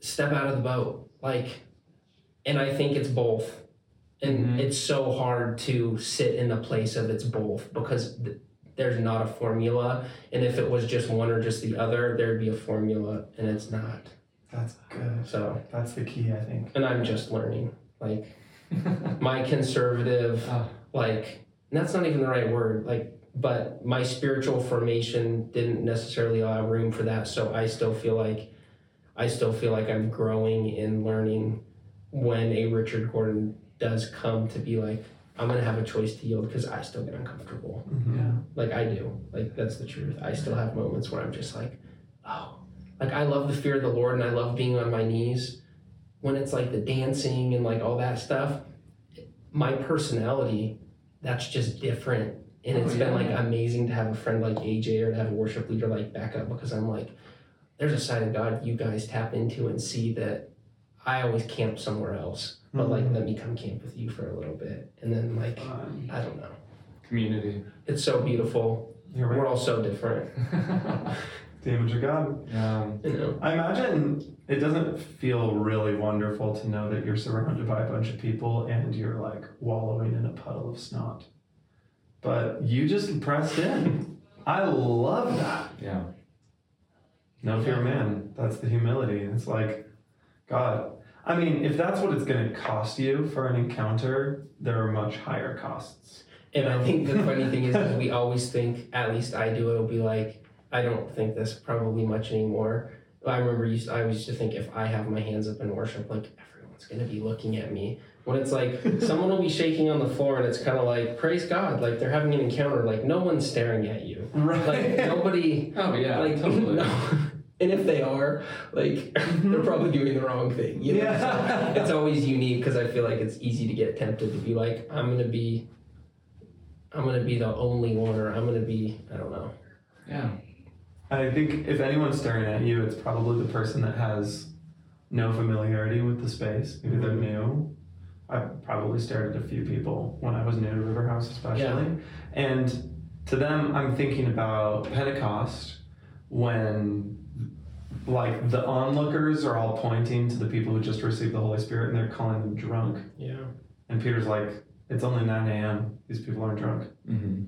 step out of the boat, like, and I think it's both. And Mhm. it's so hard to sit in the place of it's both because th- there's not a formula. And if it was just one or just the other, there'd be a formula, and it's not. that's good. So, That's the key, I think. and I'm just learning. Like, my conservative, Oh. like, that's not even the right word, like, but my spiritual formation didn't necessarily allow room for that. So I still feel like, I still feel like I'm growing and learning when a Richard Gordon does come to be like, I'm gonna have a choice to yield because I still get uncomfortable. Mhm. Yeah. Like I do. Like that's the truth. I still have moments where I'm just like, oh, like I love the fear of the Lord and I love being on my knees. When it's like the dancing and like all that stuff, my personality, that's just different. And Oh, it's been like yeah. amazing to have a friend like AJ or to have a worship leader like back up because I'm like, there's a side of God you guys tap into and see that I always camp somewhere else. But like Mhm. let me come camp with you for a little bit. And then like Fun. I don't know. Community. It's so beautiful. You're right. We're all so different. The image of God. yeah. You know. I imagine it doesn't feel really wonderful to know that you're surrounded by a bunch of people and you're like wallowing in a puddle of snot. But you just pressed in. I love that. Yeah. No fear, man. That's the humility. It's like, God. I mean, if that's what it's going to cost you for an encounter, there are much higher costs. And I think the funny thing is, is we always think, at least I do, it'll be like, I don't think this probably much anymore. I remember used I used to think if I have my hands up in worship, like everyone's gonna be looking at me. When it's like someone will be shaking on the floor and it's kind of like praise God, like they're having an encounter, like no one's staring at you, Right. like nobody, Oh yeah. like totally. no. And if they are, like they're probably doing the wrong thing. You know? Yeah. So it's always unique because I feel like it's easy to get tempted to be like, I'm gonna be, I'm gonna be the only one, or I'm gonna be, I don't know. Yeah. I think if anyone's staring at you, it's probably the person that has no familiarity with the space. Maybe they're Mhm. new. I probably stared at a few people when I was new to River House, especially. Yeah. And to them, I'm thinking about Pentecost when, like, the onlookers are all pointing to the people who just received the Holy Spirit and they're calling them drunk. Yeah. And Peter's like, it's only 9 a.m. These people aren't drunk. Mm-hmm.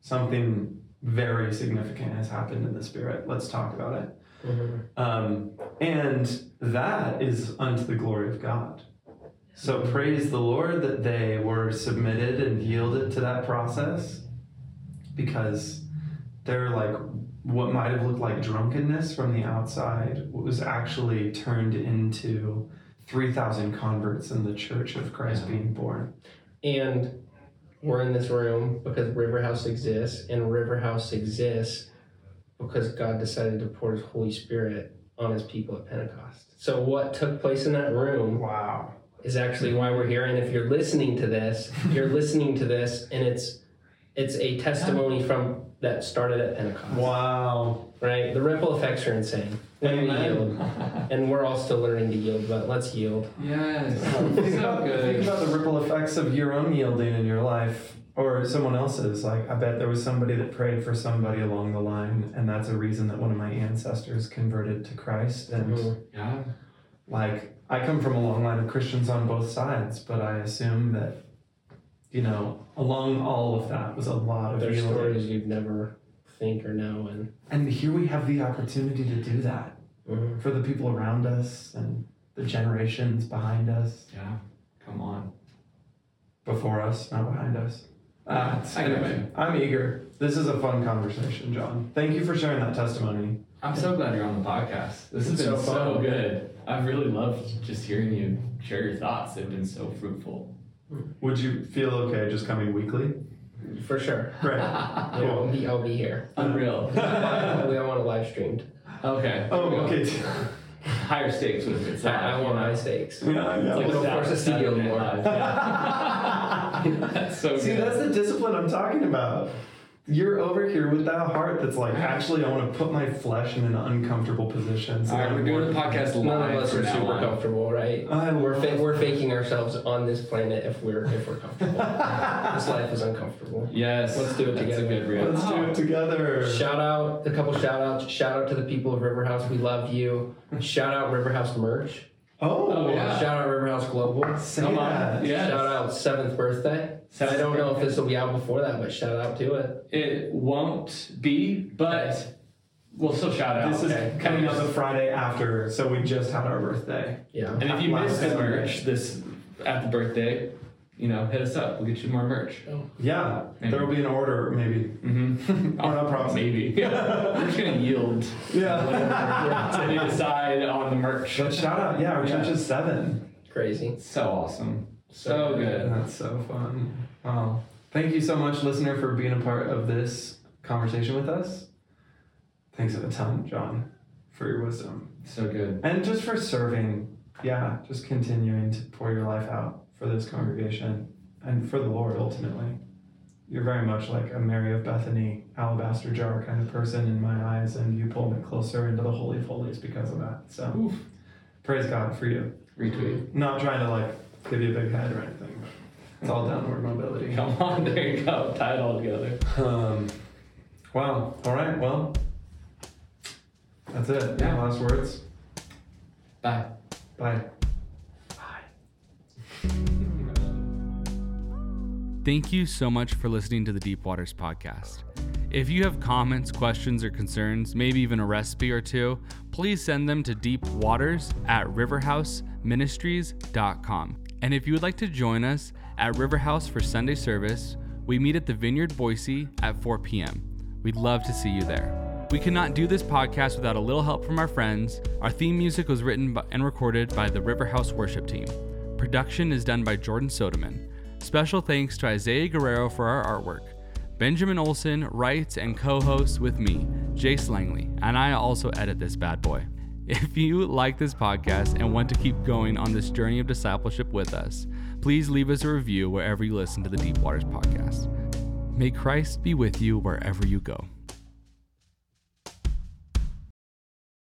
Something very significant has happened in the Spirit. Let's talk about it. Um, and that is unto the glory of God. So praise the Lord that they were submitted and yielded to that process because they're like what might have looked like drunkenness from the outside was actually turned into 3,000 converts in the church of Christ Yeah. being born. And we're in this room because River House exists, and River House exists because God decided to pour His Holy Spirit on His people at Pentecost. So what took place in that room Wow. is actually why we're here. And if you're listening to this, you're listening to this, and it's it's a testimony from that started at Pentecost. Wow. Right? The ripple effects are insane. When we yield. And we're all still learning to yield, but let's yield. yes. think, so about, think about the ripple effects of your own yielding in your life or someone else's. Like, I bet there was somebody that prayed for somebody along the line, and that's a reason that one of my ancestors converted to Christ. And, Mhm. Yeah. like, I come from a long line of Christians on both sides, but I assume that, you know, along all of that was a lot of There's yielding. stories you'd never think or know, and And here we have the opportunity to do that mhm. for the people around us and the generations behind us, Yeah. Come on. before us, not behind us. Uh, I get anyway, I'm eager. This is a fun conversation, John. Thank you for sharing that testimony. I'm so glad you're on the podcast. This has It's been so so, fun. good. I've really loved just hearing you share your thoughts. They've been so fruitful. Would you feel okay just coming weekly? For sure. Right. I'll, be, I'll be here. Unreal. we all want it live streamed. Okay. Oh, there we go. okay. Higher stakes with it. I, I want high stakes. Yeah, yeah. It's like We'll a force the studio Night more. Live. Yeah. that's so See, good. that's the discipline I'm talking about. You're over here with that heart that's like, actually, I want to put my flesh in an uncomfortable position. So All right, we're doing the podcast live None of us are super on. comfortable, right? I We're, fa- we're faking ourselves on this planet if we're if we're comfortable. this life is uncomfortable. Yes. Let's do it together. a good real. Let's do it together. Shout out a couple shout outs. Shout out to the people of River House. We love you. Shout out River House merch. Oh, Oh, yeah. Shout out River House Global. Say Come on. that. Yes. Shout out seventh birthday. Seventh I don't know if this will be out before that, but shout out to it. It won't be, but we'll still shout out. This is Okay. coming out the Friday after, so we just had our birthday. Yeah. And if you Last missed the merch this at the birthday, you know, hit us up. We'll get you more merch. Yeah, Maybe. there will be an order, maybe. Mm-hmm. We're not promising. Maybe. We're just gonna yield. Yeah. to you decide on the merch. But shout out, yeah, our church Yeah. is seven. Crazy. So awesome. So good. That's so fun. Wow. Thank you so much, listener, for being a part of this conversation with us. Thanks a ton, John, for your wisdom. So good. And just for serving, yeah, just continuing to pour your life out for this congregation and for the Lord ultimately. You're very much like a Mary of Bethany, alabaster jar kind of person in my eyes, and you pull me closer into the Holy of Holies because of that. So Oof. praise God for you. Retweet. Not trying to like give you a big head or anything, it's all downward mobility. Come on, there you go. Tie it all together. Um, wow. All right. Well, that's it. Yeah. Last words. Bye. Bye. Thank you so much for listening to the Deep Waters podcast. If you have comments, questions, or concerns, maybe even a recipe or two, please send them to deepwaters at riverhouseministries.com. And if you would like to join us at River House for Sunday service, we meet at the Vineyard Boise at 4 p.m. We'd love to see you there. We could not do this podcast without a little help from our friends. Our theme music was written and recorded by the River House worship team. Production is done by Jordan Soderman. Special thanks to Isaiah Guerrero for our artwork. Benjamin Olson writes and co hosts with me, Jace Langley, and I also edit this bad boy. If you like this podcast and want to keep going on this journey of discipleship with us, please leave us a review wherever you listen to the Deep Waters podcast. May Christ be with you wherever you go.